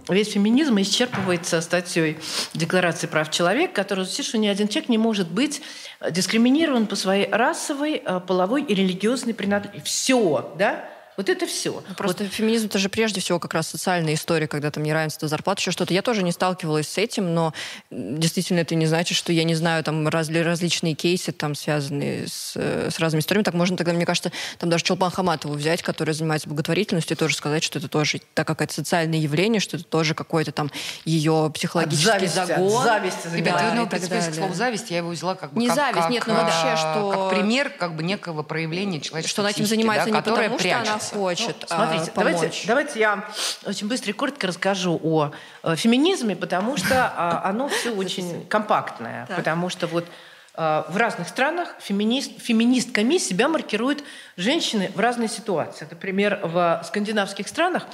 весь феминизм исчерпывается статьей Декларации прав человека, которая звучит, что ни один человек не может быть дискриминирован по своей расовой, э, половой и религиозной принадлежности. Все, да? Вот это все. Просто феминизм это же прежде всего как раз социальная история, когда там неравенство зарплат, еще что-то. Я тоже не сталкивалась с этим, но действительно это не значит, что я не знаю там разли- различные кейсы, там связанные с, э, с разными историями. Так можно тогда, мне кажется, там даже Чулпан Хаматову взять, которая занимается благотворительностью, и тоже сказать, что это тоже так какое-то социальное явление, что это тоже какой-то там ее психологический зависти, от загон. зависти Ребята, Да, ну, принципе, далее. слово зависть, я его взяла как бы Не как, зависть, как, нет, ну вообще, а, что- как пример как бы некого проявления человеческой Что она этим психики, занимается да, не потому, что она. Хочет, Ну, смотрите, давайте, помочь. давайте я очень быстро и коротко расскажу о э, феминизме, потому что а, оно все очень компактное. Потому что вот а, в разных странах феминист, феминистками себя маркируют женщины в разной ситуации. Например, в скандинавских странах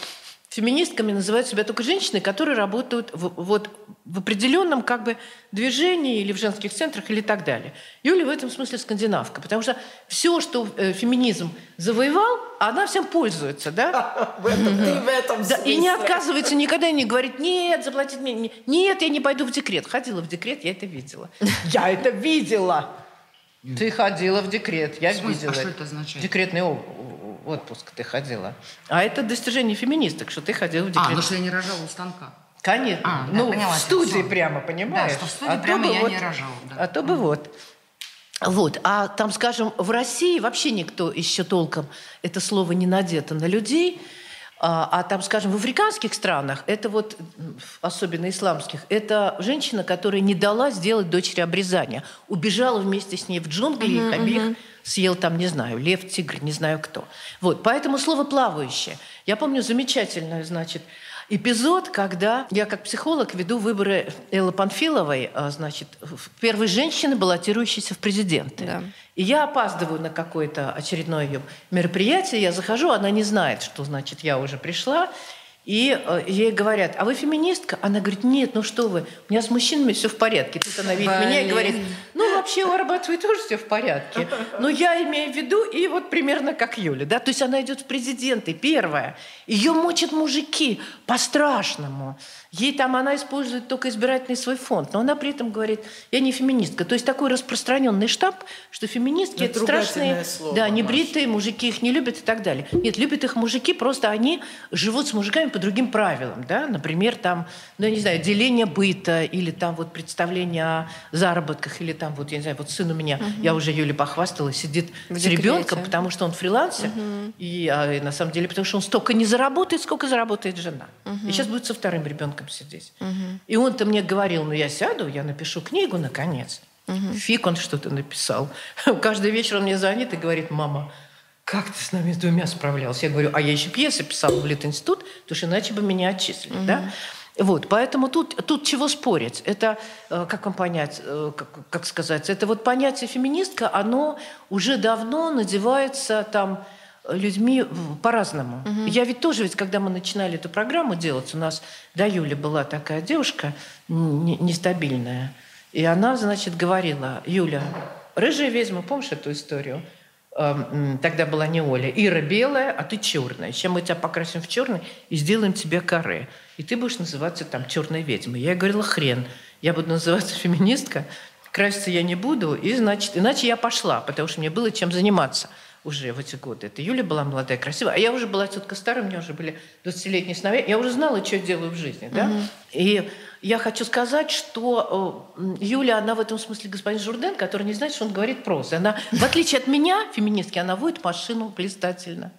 феминистками называют себя только женщины, которые работают в, вот, в определенном как бы движении или в женских центрах или так далее. Юля в этом смысле скандинавка, потому что все, что э, феминизм завоевал, она всем пользуется, да? В этом, ты в этом Да, и не отказывается никогда, не говорит, нет, заплатить мне, не- нет, я не пойду в декрет. Ходила в декрет, я это видела. Я это видела. Ты ходила в декрет, я В смысле? видела. А что это означает? Декретный отпуск ты ходила. А это достижение феминисток, что ты ходила в А, декрет. ну что я не рожала у станка. Конечно. А, да, ну, поняла, в студии всё. прямо, понимаешь? Да, что в студии А то прямо я вот- не рожала. да. А то бы вот. Вот, а там, скажем, в России вообще никто еще толком это слово не надето на людей, а, а там, скажем, в африканских странах, это вот, особенно исламских, это женщина, которая не дала сделать дочери обрезания, убежала вместе с ней в джунгли, Мгм, их обеих мгм. съел там, не знаю, лев, тигр, не знаю кто. Вот, поэтому слово «плавающее». Я помню замечательный, значит, эпизод, когда я как психолог веду выборы Эллы Панфиловой, а, значит, первой женщины, баллотирующейся в президенты. И я опаздываю на какое-то очередное ее мероприятие, я захожу, она не знает, что, значит, я уже пришла, и э, ей говорят, а вы феминистка? Она говорит, нет, ну что вы, у меня с мужчинами все в порядке. Тут она видит меня и Блин. говорит, ну вообще у Арбатовой тоже все в порядке. Но я имею в виду, и вот примерно как Юля, да, то есть она идет в президенты, первая. Ее мочат мужики по-страшному. Ей там, она использует только избирательный свой фонд, но она при этом говорит, я не феминистка. То есть такой распространенный штамп, что феминистки это страшные, слово, да, небритые мужики их не любят и так далее. Нет, любят их мужики, просто они живут с мужиками по другим правилам, да, например, там, ну, я не знаю, деление быта или там вот представление о заработках или там вот, я не знаю, вот сын у меня, Мгм. я уже Юле похвастала, сидит В с ребенком, декрете. потому что он фрилансер, Мгм. и, а, и на самом деле, потому что он столько не заработает, сколько заработает жена. Мгм. И сейчас будет со вторым ребенком сидеть. Мгм. И он-то мне говорил, ну я сяду, я напишу книгу, наконец. Фиг он что-то написал. Каждый вечер он мне звонит и говорит, мама, как ты с нами с двумя справлялся? Я говорю, а я еще пьесы писала в Литинститут, потому что иначе бы меня отчислили. Да? Вот, поэтому тут, тут чего спорить? Это, э, как вам понять, э, как, как сказать, это вот понятие феминистка, оно уже давно надевается там людьми в- по-разному. Я ведь тоже, ведь когда мы начинали эту программу делать, у нас до Юли была такая девушка нестабильная, и она, значит, говорила, Юля, рыжая ведьма, помнишь эту историю? Эм, Тогда была не Оля. Ира белая, а ты черная. Сейчас мы тебя покрасим в черный и сделаем тебе каре. И ты будешь называться там черной ведьмой. Я ей говорила, хрен. Я буду называться феминистка, краситься я не буду, и, значит, иначе я пошла, потому что мне было чем заниматься уже в эти годы. Это Юля была молодая, красивая, а я уже была тетка старая, у меня уже были 20-летние сыновья. Я уже знала, что я делаю в жизни. Да? Мгм. И я хочу сказать, что э, Юля, она в этом смысле господин Журден, который не знает, что он говорит прозой. Она, в отличие от меня, феминистки, она водит машину блистательно.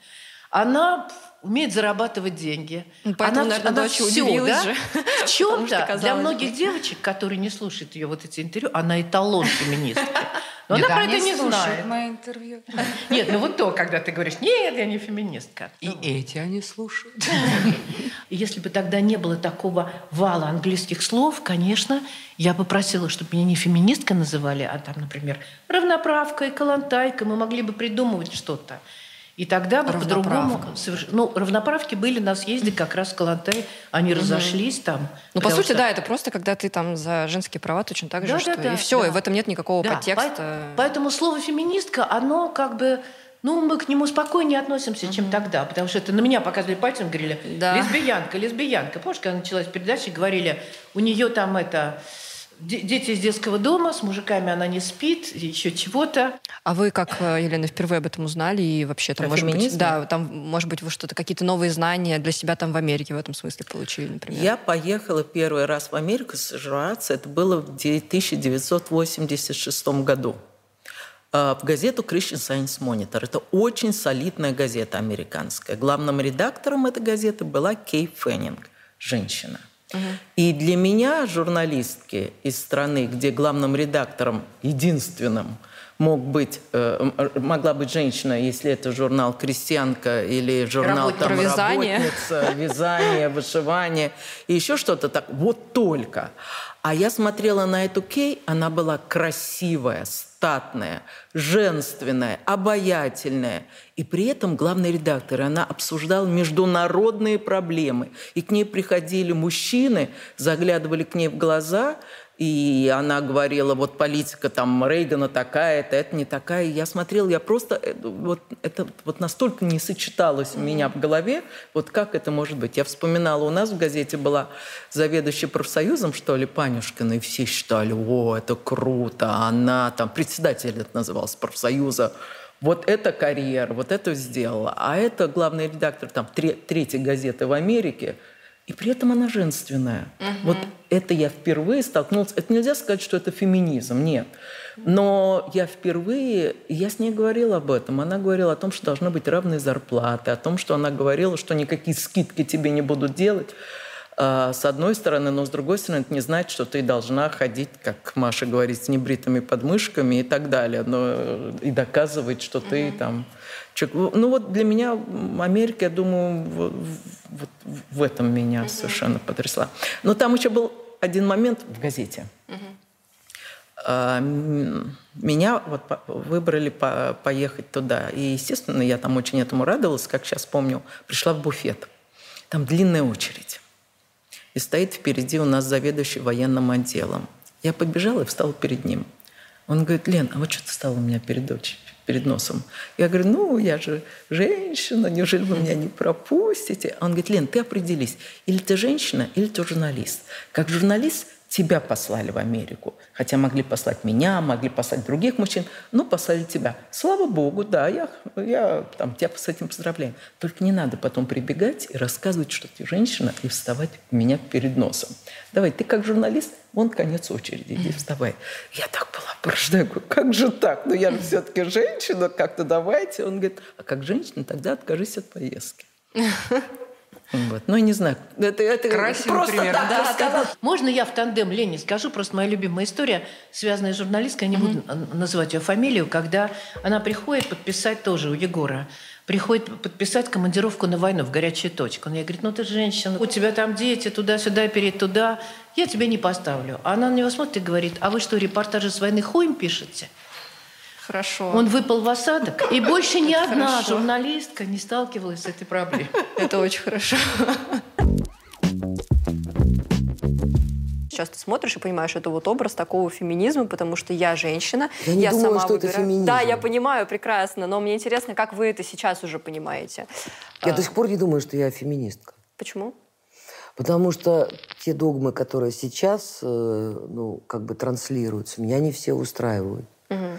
Она умеет зарабатывать деньги. Ну, поэтому, она, наверное, она удивилась да? же. В чем-то для многих девочек, которые не слушают ее вот эти интервью, она эталон феминистки. Но Нет, она про они это не знает. мои интервью. Нет, ну вот то, когда ты говоришь, нет, я не феминистка. И эти они слушают. И если бы тогда не было такого вала английских слов, конечно, я бы просила, чтобы меня не феминистка называли, а там, например, равноправкой, калантайкой. Мы могли бы придумывать что-то. И тогда бы по-другому... Соверш- Ну, равноправки были на съезде как раз Калантай. Они Мгм. разошлись там. Ну, по сути, что- да, это просто когда ты там за женские права точно так же, Да, что да, да, и все, да. и в этом нет никакого Да, подтекста. поэт- Поэтому слово феминистка, оно как бы ну, мы к нему спокойнее относимся, чем тогда, потому что это на меня показывали пальцем, говорили, Да. лесбиянка, лесбиянка. Помнишь, когда началась передача, говорили, у нее там это, дети из детского дома, с мужиками она не спит, еще чего-то. А вы как, э, Елена, впервые об этом узнали и вообще там, Про может быть, феминизм? да, там, может быть, вы что-то, какие-то новые знания для себя там в Америке в этом смысле получили, например? Я поехала первый раз в Америку стажироваться. Это было в 1986 году. А, В газету Christian Science Monitor. Это очень солидная газета американская. Главным редактором этой газеты была Кей Феннинг, женщина. И для меня, журналистки из страны, где главным редактором, единственным, мог быть, э, могла быть женщина, если это журнал «Крестьянка» или журнал Работник. там, вязание. «Работница», вязание, вышивание и еще что-то так. Вот только. А я смотрела на эту Кей, она была красивая, статная, женственная, обаятельная. И при этом главный редактор, она обсуждала международные проблемы. И к ней приходили мужчины, заглядывали к ней в глаза, и она говорила, вот политика там Рейгана такая-то, это не такая. И я смотрела, я просто, э, вот это вот настолько не сочеталось у меня в голове, вот как это может быть. Я вспоминала, у нас в газете была заведующая профсоюзом, что ли, Панюшкина, и все считали, о, это круто, она там, председатель это назывался, профсоюза, вот это карьера, вот это сделала. А это главный редактор там тре- третьей газеты в Америке, и при этом она женственная. Мгм. Вот это я впервые столкнулась. Это нельзя сказать, что это феминизм, нет. Но я впервые, я с ней говорила об этом. Она говорила о том, что должны быть равные зарплаты, о том, что она говорила, что никакие скидки тебе не будут делать. а, С одной стороны, но с другой стороны, это не значит, что ты должна ходить, как Маша говорит, с небритыми подмышками и так далее, но и доказывать, что ты там. Ну вот для меня Америка, я думаю, в, в- вот в этом меня совершенно потрясла. Но там еще был один момент в газете. М, Меня вот выбрали по- поехать туда. И, естественно, я там очень этому радовалась, как сейчас помню. Пришла в буфет. Там длинная очередь. И стоит впереди у нас заведующий военным отделом. Я побежала и встала перед ним. Он говорит, Лен, а вот что ты стала у меня перед, оч- перед носом? Я говорю, ну, я же женщина, неужели вы меня не пропустите? Он говорит, Лен, ты определись, или ты женщина, или ты журналист. Как журналист тебя послали в Америку. Хотя могли послать меня, могли послать других мужчин, но послали тебя. Слава Богу, да, я, я там, тебя с этим поздравляю. Только не надо потом прибегать и рассказывать, что ты женщина, и вставать у меня перед носом. Давай, ты как журналист, вон конец очереди, иди вставай. Я так была поражена, говорю, как же так? Ну я же все-таки женщина, как-то давайте. Он говорит, а как женщина, тогда откажись от поездки. Вот. Ну, не знаю. Это, это Красивый просто пример. так Да, рассказал. да. Можно я в тандем Лене скажу? Просто моя любимая история, связанная с журналисткой, я не буду называть ее фамилию, когда она приходит подписать тоже у Егора, приходит подписать командировку на войну в горячую точку. Он ей говорит, ну ты женщина, у тебя там дети, туда-сюда, перед туда, я тебя не поставлю. А она на него смотрит и говорит, а вы что, репортажи с войны хуем пишете? Хорошо. Он выпал в осадок, и больше ни Это одна хорошо. журналистка не сталкивалась с этой проблемой. Это очень хорошо. Сейчас ты смотришь и понимаешь, это вот образ такого феминизма, потому что я женщина, Я не думаю, сама что это выбираю. феминизм. Да, я понимаю прекрасно, но мне интересно, как вы это сейчас уже понимаете. Я А, до сих пор не думаю, что я феминистка. Почему? Потому что те догмы, которые сейчас, э, ну, как бы транслируются, меня не все устраивают. Мгм.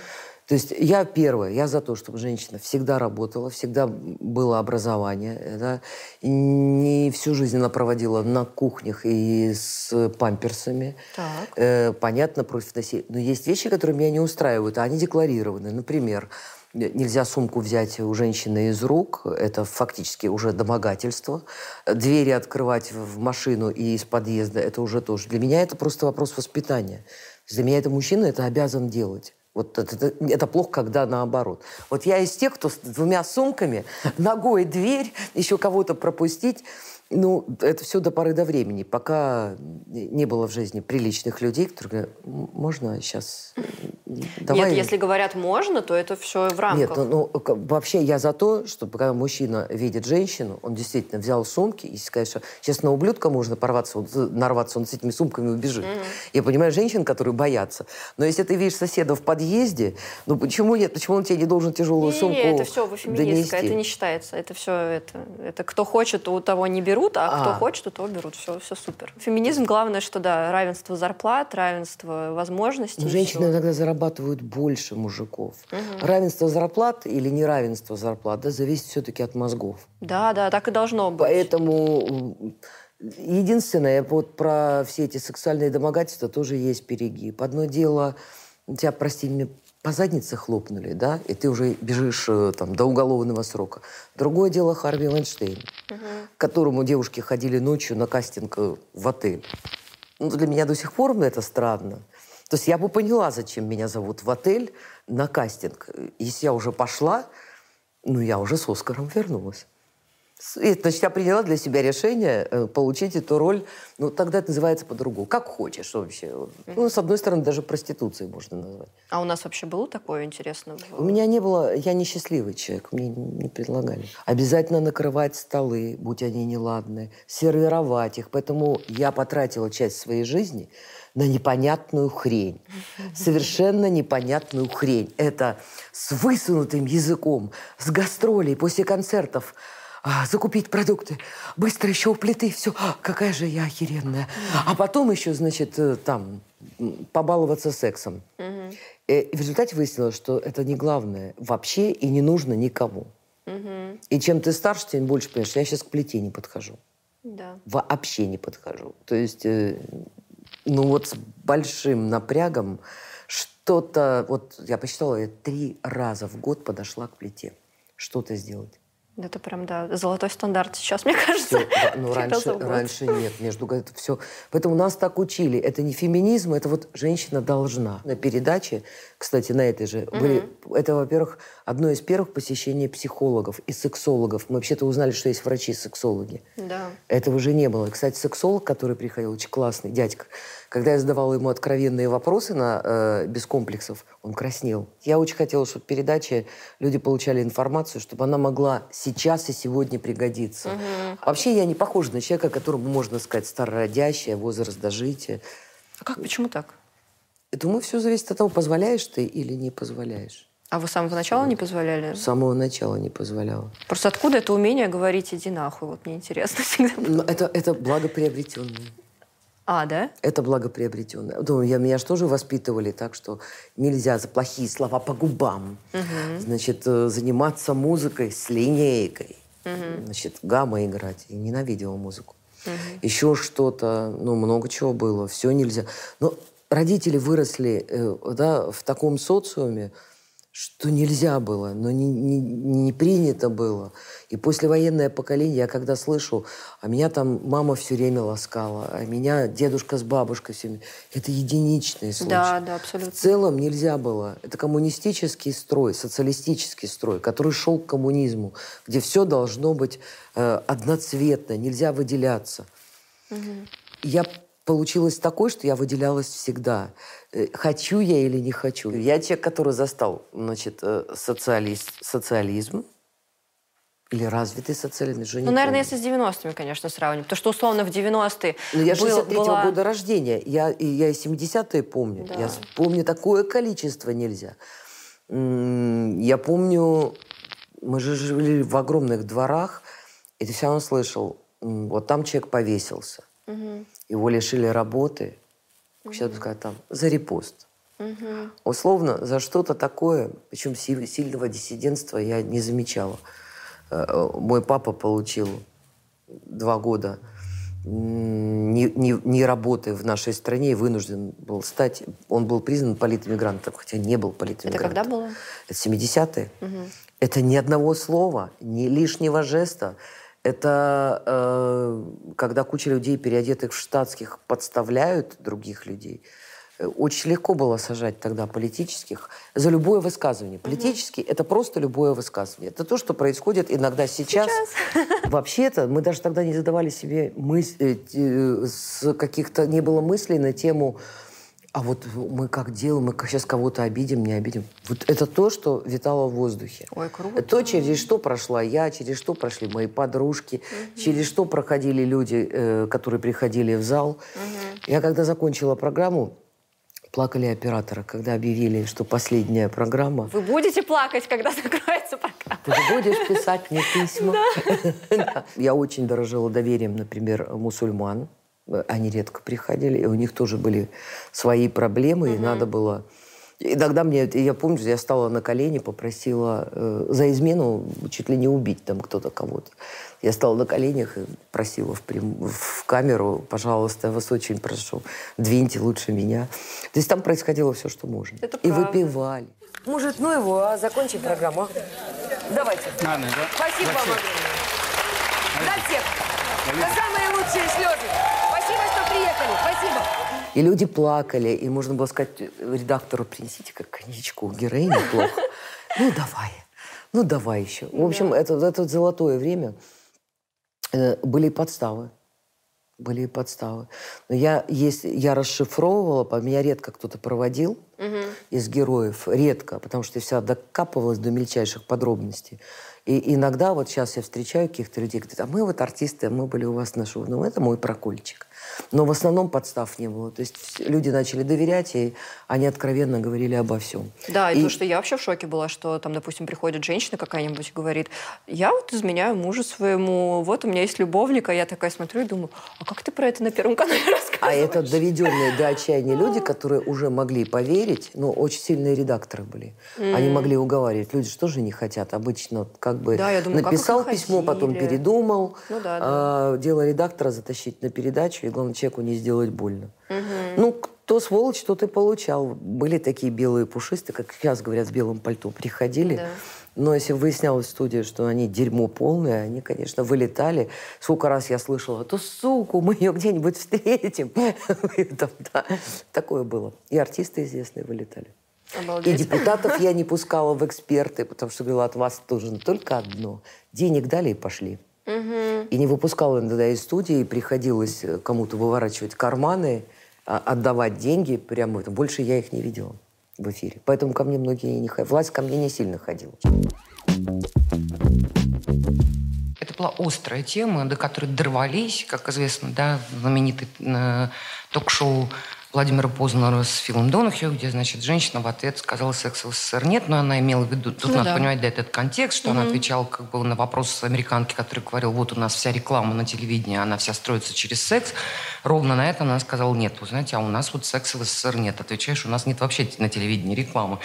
То есть я первая, я за то, чтобы женщина всегда работала, всегда было образование, э, да, не всю жизнь она проводила на кухнях и с памперсами. Так. Э, понятно, против насилия. Но есть вещи, которые меня не устраивают, а они декларированы. Например, нельзя сумку взять у женщины из рук, это фактически уже домогательство. Двери открывать в машину и из подъезда, это уже тоже. Для меня это просто вопрос воспитания. Для меня это мужчина это обязан делать. Вот это, это- это плохо, когда наоборот. Вот я из тех, кто с двумя сумками, ногой дверь, еще кого-то пропустить. Ну, это все до поры до времени, пока не было в жизни приличных людей, которые говорят, «М, можно сейчас... Давай... Нет, если говорят можно, то это все в рамках. Нет, ну, ну, вообще я за то, чтобы когда мужчина видит женщину, он действительно взял сумки, и сказать, что сейчас на ублюдка можно порваться, он, нарваться, он с этими сумками убежит. Мгм. Я понимаю женщин, которые боятся. Но если ты видишь соседа в подъезде, ну почему нет? Почему он тебе не должен тяжелую Не, сумку это все феминистка, донести? это не считается. Это все это, это кто хочет, у того не берут, а, кто А. хочет, у того берут. Все, все супер. Феминизм главное, что да, равенство зарплат, равенство возможностей. Но женщины всё. иногда зарабатывают больше мужиков. Мгм. Равенство зарплат или неравенство зарплат да, зависит все-таки от мозгов. Да, да, так и должно быть. Поэтому единственное, вот про все эти сексуальные домогательства тоже есть перегиб. Одно дело, тебя, прости по заднице хлопнули, да, и ты уже бежишь э, там, до уголовного срока. Другое дело Харви Вайнштейн, к которому девушки ходили ночью на кастинг э, в отель. Ну, для меня до сих пор ну, это странно. То есть я бы поняла, зачем меня зовут в отель на кастинг. Если я уже пошла, ну, я уже с Оскаром вернулась. Значит, я приняла для себя решение э, получить эту роль. Ну, тогда это называется по-другому. Как хочешь вообще. Ну, с одной стороны, даже проституцией можно назвать. А у нас вообще было такое интересно? У меня не было... Я несчастливый человек, мне не предлагали. Обязательно накрывать столы, будь они неладные, сервировать их. Поэтому я потратила часть своей жизни на непонятную хрень. Совершенно непонятную хрень. Это с высунутым языком, с гастролей после концертов а, закупить продукты, быстро еще у плиты, все, какая же я охеренная. А потом еще, значит, э, там, побаловаться сексом. Э, И в результате выяснилось, что это не главное вообще и не нужно никому. Мгм. И чем ты старше, тем больше понимаешь, я сейчас к плите не подхожу. Да. Вообще не подхожу. То есть, э, ну вот с большим напрягом что-то... Вот я посчитала, я три раза в год подошла к плите. Что-то сделать. Это прям, да, золотой стандарт сейчас, мне кажется. Да, ну, раньше, раньше нет. Между это все. Поэтому нас так учили. Это не феминизм, это вот женщина должна. На передаче, кстати, на этой же, были, это, во-первых, одно из первых посещений психологов и сексологов. Мы вообще-то узнали, что есть врачи-сексологи. Да. Этого уже не было. Кстати, сексолог, который приходил, очень классный дядька, когда я задавала ему откровенные вопросы на, э, без комплексов, он краснел. Я очень хотела, чтобы в передаче люди получали информацию, чтобы она могла сейчас и сегодня пригодиться. Мгм. Вообще я не похожа на человека, которому можно сказать старородящая, возраст дожития. А как, почему так? Думаю, все зависит от того, позволяешь ты или не позволяешь. А вы с самого начала не позволяли? С самого начала не позволяла. Просто откуда это умение говорить «иди нахуй»? Вот мне интересно всегда. Но это, это благоприобретенное. А, да? Это благоприобретенное. Ну, я, меня же тоже воспитывали так, что нельзя за плохие слова по губам. Мгм. Значит, э, заниматься музыкой с линейкой. Мгм. Значит, гамма играть. Я ненавидела музыку. Мгм. Еще что-то, ну, много чего было. Все нельзя. Но родители выросли э, да, в таком социуме, что нельзя было, но не, не, не принято было. И послевоенное поколение, я когда слышу, а меня там мама все время ласкала, а меня дедушка с бабушкой все время... Это единичные случаи. Да, да, абсолютно. В целом нельзя было. Это коммунистический строй, социалистический строй, который шел к коммунизму, где все должно быть э, одноцветно, нельзя выделяться. Я получилась такой, что я выделялась всегда. Э, Хочу я или не хочу. Я человек, который застал значит, э, социалист, социализм или развитый социализм. уже Ну, наверное, помню. если с 90-ми, конечно, сравнивать. Потому что, условно, в 90-е Ну, я был- 63-го была- года рождения. Я, и я и 70-е помню. Да. Я помню такое количество нельзя. Я помню, мы же жили в огромных дворах, и ты все равно слышал, вот там человек повесился. Мгм. Его лишили работы. Сейчас бы сказать там, за репост. Мгм. Условно, за что-то такое, причем си- сильного диссидентства я не замечала. Э, э, Мой папа получил два года не, не, не работая в нашей стране вынужден был стать... Он был признан политэмигрантом, хотя не был Это политэмигрантом. когда было? Это 70-е. Мгм. Это ни одного слова, ни лишнего жеста. Это э, когда куча людей, переодетых в штатских, подставляют других людей. Э, Очень легко было сажать тогда политических за любое высказывание. Политический это просто любое высказывание. Это то, что происходит иногда сейчас. Вообще-то мы даже тогда не задавали себе мыс- э, те- с каких-то не было мыслей на тему а вот мы как делаем, мы сейчас кого-то обидим, не обидим. Вот это то, что витало в воздухе. Ой, круто. То, через что прошла я, через что прошли мои подружки, через что проходили люди, э, которые приходили в зал. Я когда закончила программу, плакали операторы, когда объявили, что последняя программа. Вы будете плакать, когда закроется программа? Ты будешь писать мне письма. Я очень дорожила доверием, например, мусульман. Они редко приходили, и у них тоже были свои проблемы, и надо было... Иногда мне, я помню, я стала на колени, попросила э, за измену чуть ли не убить там кто-то кого-то. Я стала на коленях и просила в, прям- в камеру, пожалуйста, я вас очень прошу, двиньте лучше меня. То есть там происходило все, что можно. Это и правда. выпивали. Может, ну его, а закончим программу. а? Давайте. Ладно, да? Спасибо вам Зачем? огромное. За всех. За самые лучшие слезы. Спасибо. И люди плакали, и можно было сказать редактору, принесите как коньячку, героине плохо. Ну, давай. Ну, давай еще. В общем, это, это золотое время. Э, Были подставы. Были подставы. Но я, если, я расшифровывала, меня редко кто-то проводил из героев. Редко, потому что я вся докапывалась до мельчайших подробностей. И иногда, вот сейчас я встречаю каких-то людей, говорят, а мы вот артисты, мы были у вас на шоу. Ну, это мой прокольчик. Но в основном подстав не было. То есть люди начали доверять, и они откровенно говорили обо всем. Да, и, и то, что я вообще в шоке была, что там, допустим, приходит женщина какая-нибудь и говорит, я вот изменяю мужу своему, вот у меня есть любовник, а я такая смотрю и думаю, а как ты про это на Первом канале рассказываешь? А это доведенные до отчаяния люди, которые уже могли поверить, но очень сильные редакторы были. Mm. Они могли уговаривать. Люди что же не хотят? Обычно как бы да, я думаю, написал письмо, потом передумал. Ну, да, да. А, дело редактора затащить на передачу, и главное человеку не сделать больно. Угу. Ну, кто сволочь, тот и получал. Были такие белые пушистые, как сейчас говорят, с белым пальто, приходили. Да. Но если выяснялось в студии, что они дерьмо полное, они, конечно, вылетали. Сколько раз я слышала, то суку, мы ее где-нибудь встретим. Такое было. И артисты известные вылетали. И депутатов я не пускала в эксперты, потому что говорила, от вас нужно только одно. Денег дали и пошли. Угу. И не выпускала иногда из студии, приходилось э, кому-то выворачивать карманы, а, отдавать деньги прямо. Больше я их не видела в эфире. Поэтому ко мне многие не ходили. Власть ко мне не сильно ходила. Это была острая тема, до которой дорвались, как известно, да, знаменитый э, ток-шоу Владимира Познера с Филом Донахью, где, значит, женщина в ответ сказала, секса в СССР нет, но она имела в виду, тут ну, надо да. понимать, да, этот контекст, что угу. она отвечала как бы на вопрос американки, который говорил, вот у нас вся реклама на телевидении, она вся строится через секс. Ровно на это она сказала, нет, вы знаете, а у нас вот секса в СССР нет. Отвечаешь, у нас нет вообще на телевидении рекламы.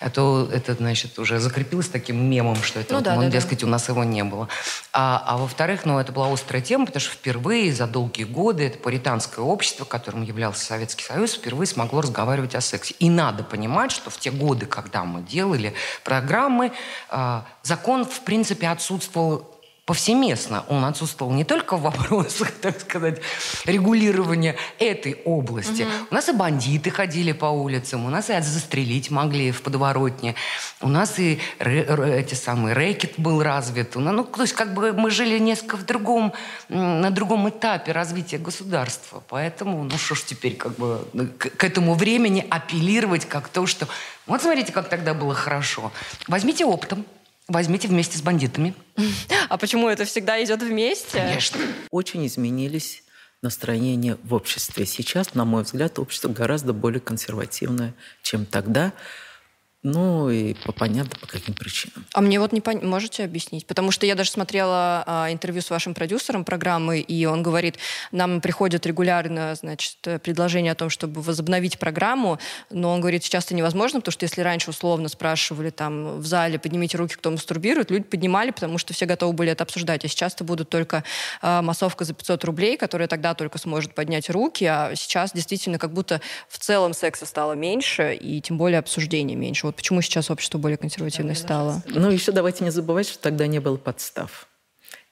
А то это, значит, уже закрепилось таким мемом, что это, ну, вот, да, ну, да, дескать, да. у нас его не было. А, а во-вторых, ну, это была острая тема, потому что впервые за долгие годы это пуританское общество, которым являлся Советский Союз, впервые смогло разговаривать о сексе. И надо понимать, что в те годы, когда мы делали программы, э, закон, в принципе, отсутствовал повсеместно. Он отсутствовал не только в вопросах, так сказать, регулирования этой области. Угу. У нас и бандиты ходили по улицам, у нас и застрелить могли в подворотне, у нас и эти самые рэкет был развит. Ну, то есть как бы мы жили несколько в другом, на другом этапе развития государства. Поэтому, ну что ж теперь как бы к, к этому времени апеллировать как то, что... Вот смотрите, как тогда было хорошо. Возьмите оптом. Возьмите вместе с бандитами. А почему это всегда идет вместе? Конечно. Очень изменились настроения в обществе. Сейчас, на мой взгляд, общество гораздо более консервативное, чем тогда. Ну и по понятно, по каким причинам. А мне вот не пон... можете объяснить? Потому что я даже смотрела а, интервью с вашим продюсером программы, и он говорит, нам приходят регулярно, значит, предложения о том, чтобы возобновить программу, но он говорит, сейчас это невозможно, потому что если раньше условно спрашивали там в зале, поднимите руки, кто мастурбирует, люди поднимали, потому что все готовы были это обсуждать. А сейчас это будут только а, массовка за 500 рублей, которая тогда только сможет поднять руки, а сейчас действительно как будто в целом секса стало меньше, и тем более обсуждений меньше. Вот почему сейчас общество более консервативное стало? Ну, еще давайте не забывать, что тогда не было подстав.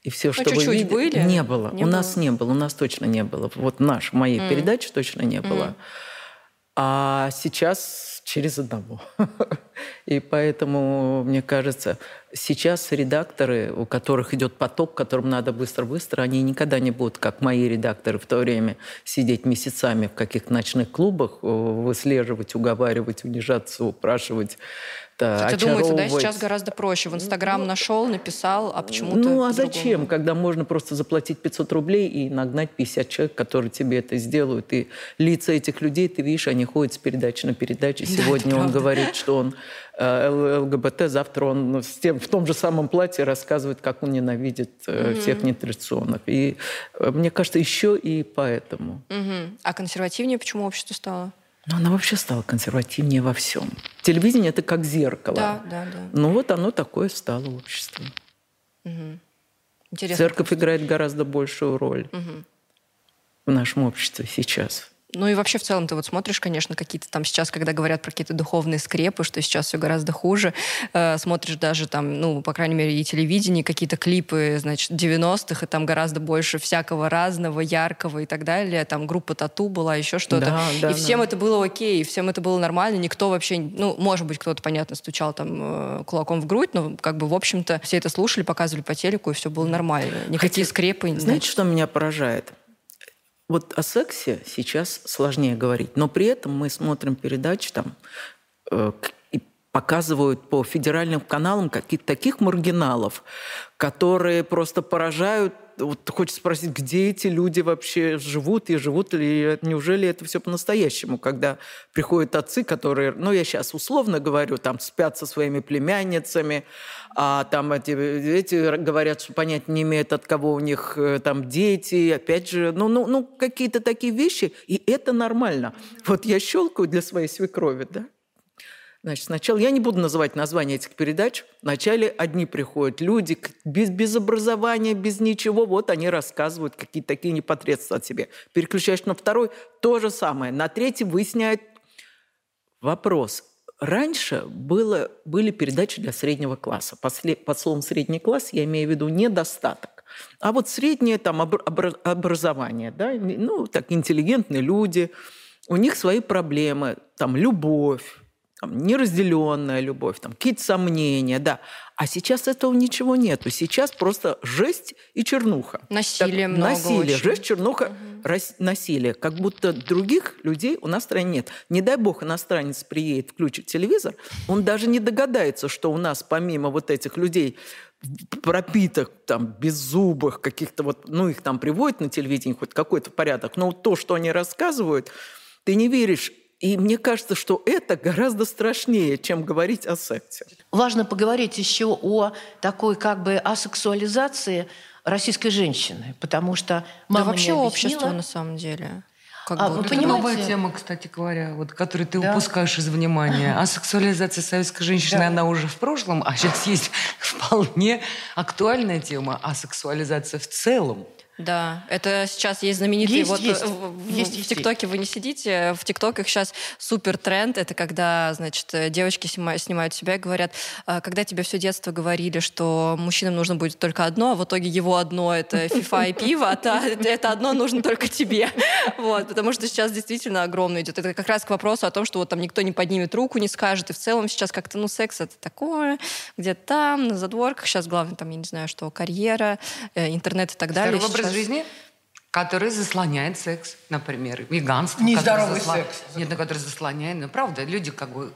И все, ну, что чуть-чуть вы видели, были? не было. Не у было. нас не было, у нас точно не было. Вот наш, моей mm. передачи точно не было. Mm. А сейчас через одного. И поэтому, мне кажется, сейчас редакторы, у которых идет поток, которым надо быстро-быстро, они никогда не будут, как мои редакторы в то время, сидеть месяцами в каких-то ночных клубах, выслеживать, уговаривать, унижаться, упрашивать да, Хотя думается, да, сейчас гораздо проще. В Инстаграм ну, нашел, написал, а почему-то Ну, а зачем, когда можно просто заплатить 500 рублей и нагнать 50 человек, которые тебе это сделают. И лица этих людей, ты видишь, они ходят с передачи на передачу. Сегодня да, он говорит, что он э, ЛГБТ, завтра он с тем, в том же самом платье рассказывает, как он ненавидит mm-hmm. всех нетрадиционных. И э, мне кажется, еще и поэтому. Mm-hmm. А консервативнее почему общество стало? Но она вообще стала консервативнее во всем. Телевидение это как зеркало. Да, да, да. Ну вот оно такое стало обществом. Угу. Интересно. Церковь играет гораздо большую роль угу. в нашем обществе сейчас. Ну и вообще в целом ты вот смотришь, конечно, какие-то там сейчас, когда говорят про какие-то духовные скрепы, что сейчас все гораздо хуже, э, смотришь даже там, ну, по крайней мере, и телевидение, какие-то клипы, значит, 90-х, и там гораздо больше всякого разного, яркого и так далее. Там группа Тату была, еще что-то. Да, да, и всем да. это было окей, и всем это было нормально, никто вообще, ну, может быть, кто-то, понятно, стучал там э, кулаком в грудь, но как бы, в общем-то, все это слушали, показывали по телеку, и все было нормально. Никакие Хотя, скрепы. Знаете, значит... что меня поражает? Вот о сексе сейчас сложнее говорить, но при этом мы смотрим передачи там, э, и показывают по федеральным каналам каких-то таких маргиналов, которые просто поражают. Вот хочется спросить, где эти люди вообще живут и живут ли, неужели это все по-настоящему, когда приходят отцы, которые, ну, я сейчас условно говорю, там спят со своими племянницами, а там эти, эти говорят, что понять не имеют, от кого у них э, там дети, опять же, ну, ну, ну какие-то такие вещи, и это нормально. Вот я щелкаю для своей свекрови, да, Значит, сначала, я не буду называть название этих передач, вначале одни приходят люди без, без образования, без ничего, вот они рассказывают какие-то такие непосредственно от себя. Переключаешь на второй, то же самое. На третий выясняют вопрос. Раньше было, были передачи для среднего класса. После, под словом «средний класс» я имею в виду недостаток. А вот среднее там образование, да, ну, так, интеллигентные люди, у них свои проблемы, там, любовь, там, неразделенная любовь, там, какие-то сомнения, да. А сейчас этого ничего нету. Сейчас просто жесть и чернуха. Насилие так, много Насилие, очень. жесть, чернуха, угу. рас, насилие. Как будто других людей у нас в стране нет. Не дай бог иностранец приедет, включит телевизор, он даже не догадается, что у нас помимо вот этих людей пропиток, там, беззубых, каких-то вот, ну, их там приводят на телевидении, хоть какой-то порядок, но вот то, что они рассказывают, ты не веришь и мне кажется, что это гораздо страшнее, чем говорить о сексе. Важно поговорить еще о такой как бы асексуализации российской женщины, потому что мама да вообще не общество на самом деле. Как а, бы, вы это понимаете? новая тема, кстати говоря, вот, которую ты да. упускаешь из внимания. А сексуализация советской женщины, да. она уже в прошлом, а сейчас есть вполне актуальная тема, а сексуализация в целом. Да, это сейчас есть знаменитый есть, вот есть. в, есть, в есть, ТикТоке вы не сидите, в ТикТоках сейчас супер тренд, это когда, значит, девочки снимают, снимают себя и говорят, «А, когда тебе все детство говорили, что мужчинам нужно будет только одно, а в итоге его одно это фифа и пиво, а та, это одно нужно только тебе, вот, потому что сейчас действительно огромно идет. Это как раз к вопросу о том, что вот там никто не поднимет руку, не скажет, и в целом сейчас как-то, ну, секс это такое, где-то там, на задворках, сейчас главное там, я не знаю, что карьера, э, интернет и так далее образ жизни, который заслоняет секс, например, веганство. Нездоровый засла... секс. Нет, ну, который заслоняет. Ну, правда, люди как бы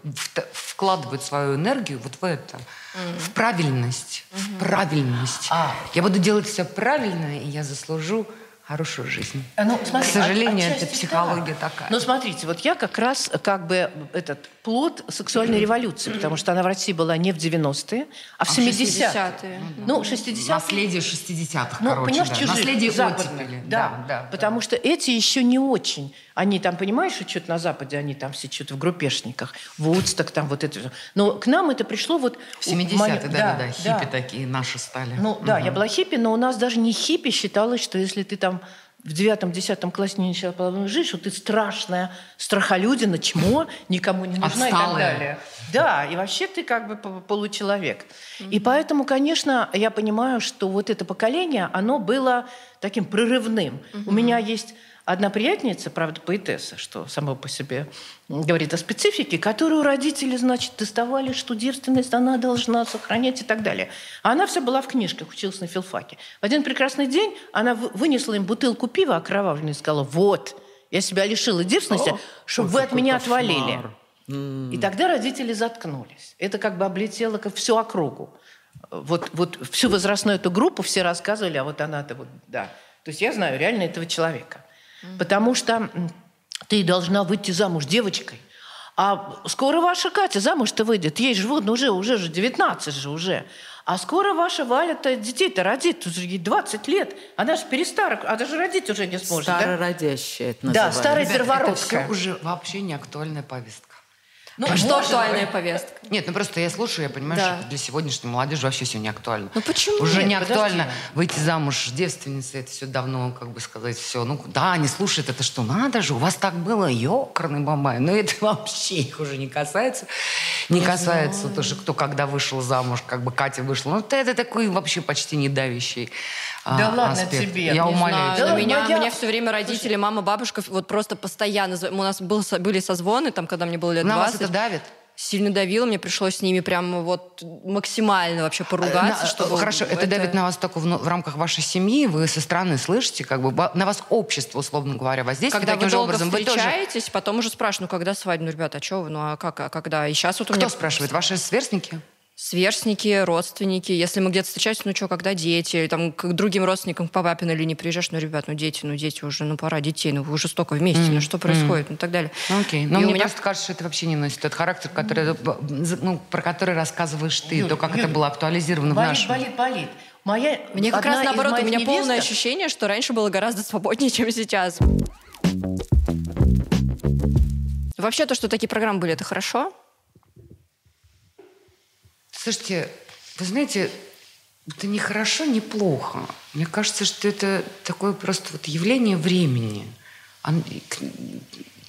вкладывают свою энергию вот в это, mm. в правильность, mm-hmm. в правильность. А. Я буду делать все правильно, и я заслужу хорошую жизнь. Э, ну, смотри, К сожалению, от, это психология да. такая. Ну, смотрите, вот я как раз как бы этот плод сексуальной революции, потому что она в России была не в 90-е, а в 70-е. 60-е. Ну, 60-е. Наследие 60-х, ну, короче, понимаешь, да. чужих, Наследие западных. Да, да, да, потому что эти еще не очень. Они там, понимаешь, что-то на Западе, они там все что-то в группешниках, Вудсток там вот это. Но к нам это пришло вот... В 70-е, да-да-да, хиппи да. такие наши стали. Ну, угу. да, я была хиппи, но у нас даже не хиппи считалось, что если ты там в девятом-десятом классе не начала половую жизнь, что ты страшная страхолюдина, чмо, никому не нужна Отсталая. и так далее. Да, и вообще ты как бы получеловек. Mm-hmm. И поэтому, конечно, я понимаю, что вот это поколение, оно было таким прорывным. Mm-hmm. У меня есть одна приятница, правда, поэтесса, что само по себе говорит о специфике, которую родители, значит, доставали, что девственность она должна сохранять и так далее. А она вся была в книжках, училась на филфаке. В один прекрасный день она вынесла им бутылку пива окровавленную и сказала, вот, я себя лишила девственности, О, чтобы вы от меня кошмар. отвалили. И тогда родители заткнулись. Это как бы облетело как всю округу. Вот, вот всю возрастную эту группу все рассказывали, а вот она-то вот, да. То есть я знаю реально этого человека. Потому что ты должна выйти замуж девочкой. А скоро ваша Катя замуж-то выйдет. Ей же вот, ну, уже, уже же 19 же уже. А скоро ваша Валя-то детей-то родит, уже ей 20 лет. Она же перестарок, она же родить уже не сможет. Старородящая это называется. Да, старая первородка. Это все уже вообще не актуальная повестка. Ну, а что актуальная повестка? Нет, ну просто я слушаю, я понимаю, да. что для сегодняшней молодежи вообще все не актуально. Ну почему? Уже нет, не актуально выйти замуж девственницей, это все давно, как бы сказать, все. Ну да, они слушают, это что, надо же, у вас так было, ёкарный бабай. Но это вообще их уже не касается. Не, не касается знаю. то, что кто когда вышел замуж, как бы Катя вышла. Ну это такой вообще почти не давящий а, да ладно аспект. тебе. Я умоляю. Да, меня, я... меня все время родители, мама, бабушка вот просто постоянно... У нас был, были созвоны, там, когда мне было лет На 20. вас это давит? сильно давило, мне пришлось с ними прям вот максимально вообще поругаться. На, чтобы хорошо, это, это давит на вас только в, в рамках вашей семьи, вы со стороны слышите, как бы на вас общество, условно говоря, воздействует Когда таким вы же долго образом. встречаетесь, вы тоже... потом уже спрашивают, ну когда свадьба? Ну, ребята, а что вы? Ну а как, а когда? И сейчас вот у Кто меня... спрашивает? Ваши сверстники? Сверстники, родственники. Если мы где-то встречаемся, ну что, когда дети? Или, там, к другим родственникам по папиной линии приезжаешь, ну, ребят, ну дети, ну дети уже, ну пора детей, ну вы уже столько вместе, mm. ну что происходит, mm. ну и так далее. Ну, окей. Но и мне меня... просто кажется, что это вообще не носит тот характер, который, ну, про который рассказываешь ты, Юль, то, как Юль, это было актуализировано болит, в нашем... Болит, болит, Моя, Мне как раз наоборот, у меня невесток... полное ощущение, что раньше было гораздо свободнее, чем сейчас. Вообще то, что такие программы были, это хорошо? Слушайте, вы знаете, это не хорошо, не плохо. Мне кажется, что это такое просто вот явление времени.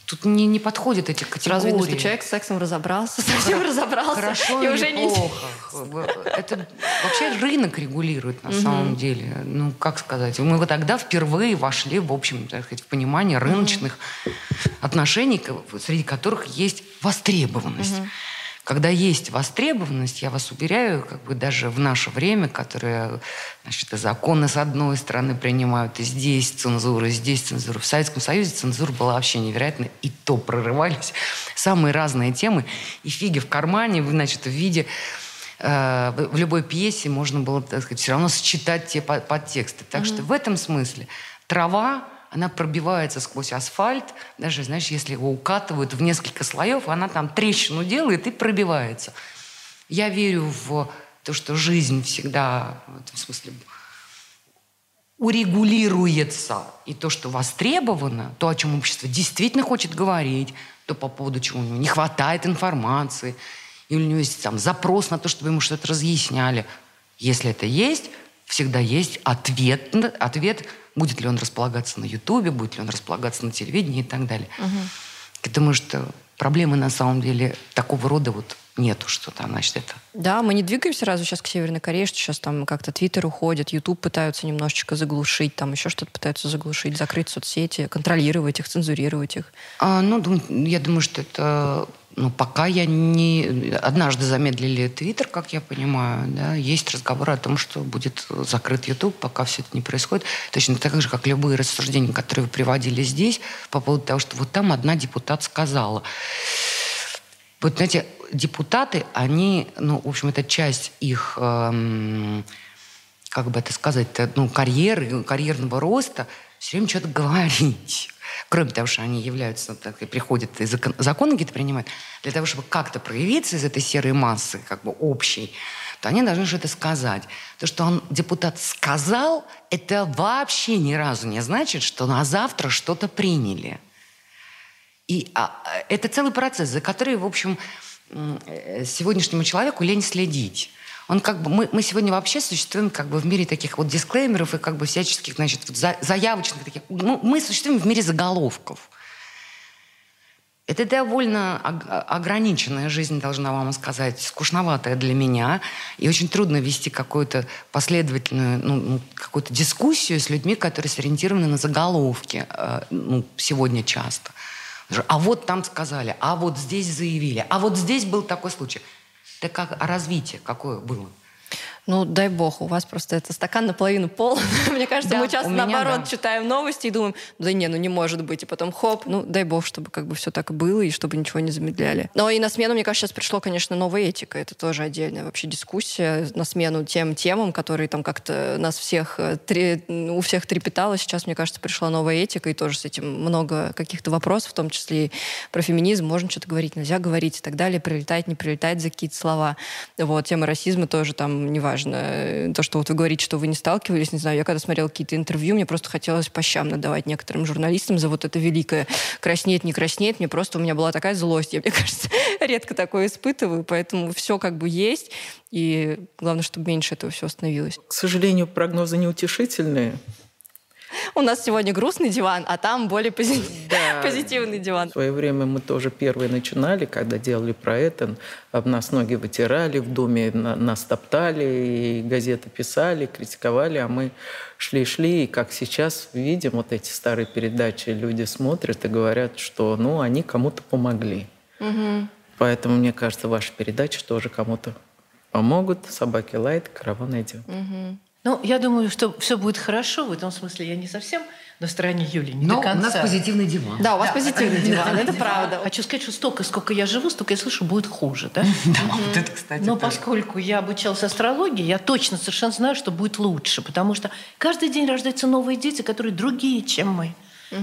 Тут не, не подходят эти категории. Сразу видно, что человек с сексом разобрался, совсем Хор- разобрался. Хорошо и уже плохо. Не... Это вообще рынок регулирует на самом деле. Ну, как сказать. Мы вот тогда впервые вошли, в общем, так сказать, в понимание рыночных отношений, среди которых есть востребованность. Когда есть востребованность, я вас уверяю, как бы даже в наше время, которое, значит, и законы с одной стороны принимают, и здесь цензура, и здесь цензура. В Советском Союзе цензура была вообще невероятная, и то прорывались самые разные темы. И фиги в кармане, значит, в виде э, в любой пьесе можно было, так сказать, все равно сочетать те подтексты. Так mm-hmm. что в этом смысле трава она пробивается сквозь асфальт, даже, знаешь, если его укатывают в несколько слоев, она там трещину делает и пробивается. Я верю в то, что жизнь всегда, в этом смысле, урегулируется. И то, что востребовано, то, о чем общество действительно хочет говорить, то, по поводу чего у него не хватает информации, и у него есть там запрос на то, чтобы ему что-то разъясняли. Если это есть, всегда есть ответ, ответ будет ли он располагаться на Ютубе, будет ли он располагаться на телевидении и так далее. Угу. Я думаю, что проблемы на самом деле такого рода вот нету, что там, значит, это... Да, мы не двигаемся сразу сейчас к Северной Корее, что сейчас там как-то Твиттер уходит, Ютуб пытаются немножечко заглушить, там еще что-то пытаются заглушить, закрыть соцсети, контролировать их, цензурировать их. А, ну, я думаю, что это ну, пока я не... Однажды замедлили Твиттер, как я понимаю, да, есть разговор о том, что будет закрыт YouTube, пока все это не происходит. Точно так же, как любые рассуждения, которые вы приводили здесь, по поводу того, что вот там одна депутат сказала. Вот, знаете, депутаты, они, ну, в общем, это часть их, эм, как бы это сказать, ну, карьеры, карьерного роста, все время что-то говорить кроме того, что они являются, так и приходят и закон, законы какие-то принимают, для того, чтобы как-то проявиться из этой серой массы, как бы общей, то они должны что-то сказать. То, что он, депутат сказал, это вообще ни разу не значит, что на завтра что-то приняли. И а, это целый процесс, за который, в общем, э, сегодняшнему человеку лень следить. Он как бы, мы, мы сегодня вообще существуем как бы в мире таких вот дисклеймеров и как бы всяческих, значит, вот за, заявочных таких. Ну, мы существуем в мире заголовков. Это довольно ограниченная жизнь, должна вам сказать, скучноватая для меня. И очень трудно вести какую-то последовательную, ну, ну какую-то дискуссию с людьми, которые сориентированы на заголовки. Э, ну, сегодня часто. А вот там сказали, а вот здесь заявили, а вот здесь был такой случай. Так как, а развитие какое было? Ну, дай бог, у вас просто это стакан наполовину пол. Мне кажется, да, мы часто наоборот да. читаем новости и думаем, да не, ну не может быть. И потом хоп, ну дай бог, чтобы как бы все так и было, и чтобы ничего не замедляли. Но и на смену, мне кажется, сейчас пришло, конечно, новая этика. Это тоже отдельная вообще дискуссия на смену тем темам, которые там как-то нас всех, э, три, у всех трепетало. Сейчас, мне кажется, пришла новая этика, и тоже с этим много каких-то вопросов, в том числе и про феминизм. Можно что-то говорить, нельзя говорить и так далее. Прилетать, не прилетать за какие-то слова. Вот, тема расизма тоже там неважно то, что вот вы говорите, что вы не сталкивались, не знаю, я когда смотрела какие-то интервью, мне просто хотелось по щам надавать некоторым журналистам за вот это великое краснеет, не краснеет. Мне просто, у меня была такая злость. Я, мне кажется, редко такое испытываю, поэтому все как бы есть. И главное, чтобы меньше этого все становилось. К сожалению, прогнозы неутешительные. У нас сегодня грустный диван, а там более пози... да. позитивный диван. В свое время мы тоже первые начинали, когда делали про это. Об нас ноги вытирали, в доме нас топтали, и газеты писали, критиковали, а мы шли-шли, и как сейчас видим вот эти старые передачи, люди смотрят и говорят, что ну, они кому-то помогли. Угу. Поэтому, мне кажется, ваши передачи тоже кому-то помогут. Собаки лайт, караван идет. Угу. Ну, я думаю, что все будет хорошо. В этом смысле я не совсем на стороне Юли, не Но до конца. у нас позитивный диван. Да, у вас позитивный диван, это правда. Хочу сказать, что столько, сколько я живу, столько я слышу, будет хуже, да? Да, вот это, кстати. Но поскольку я обучалась астрологии, я точно совершенно знаю, что будет лучше, потому что каждый день рождаются новые дети, которые другие, чем мы.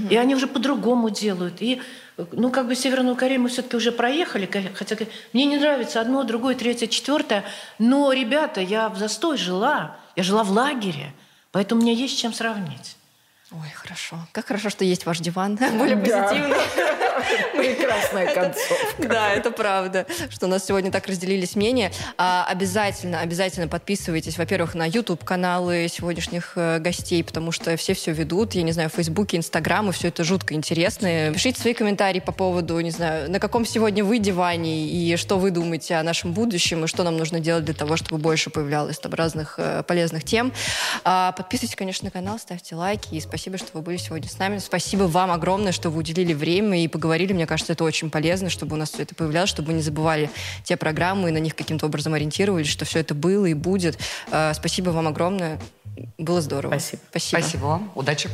И они уже по-другому делают. И, ну, как бы Северную Корею мы все-таки уже проехали, хотя мне не нравится одно, другое, третье, четвертое. Но, ребята, я в застой жила, я жила в лагере, поэтому у меня есть чем сравнить. Ой, хорошо. Как хорошо, что есть ваш диван. Более позитивно. Прекрасная концовка. Да, это правда, что у нас сегодня так разделились мнения. А, обязательно, обязательно подписывайтесь, во-первых, на YouTube-каналы сегодняшних э, гостей, потому что все все ведут, я не знаю, в Фейсбуке, Инстаграм, и все это жутко интересно. Пишите свои комментарии по поводу, не знаю, на каком сегодня вы диване, и что вы думаете о нашем будущем, и что нам нужно делать для того, чтобы больше появлялось там разных э, полезных тем. А, подписывайтесь, конечно, на канал, ставьте лайки, и спасибо, что вы были сегодня с нами. Спасибо вам огромное, что вы уделили время и поговорили. Мне кажется, это очень полезно, чтобы у нас все это появлялось, чтобы мы не забывали те программы и на них каким-то образом ориентировались, что все это было и будет. А, спасибо вам огромное. Было здорово. Спасибо. Спасибо. Спасибо вам. Удачи.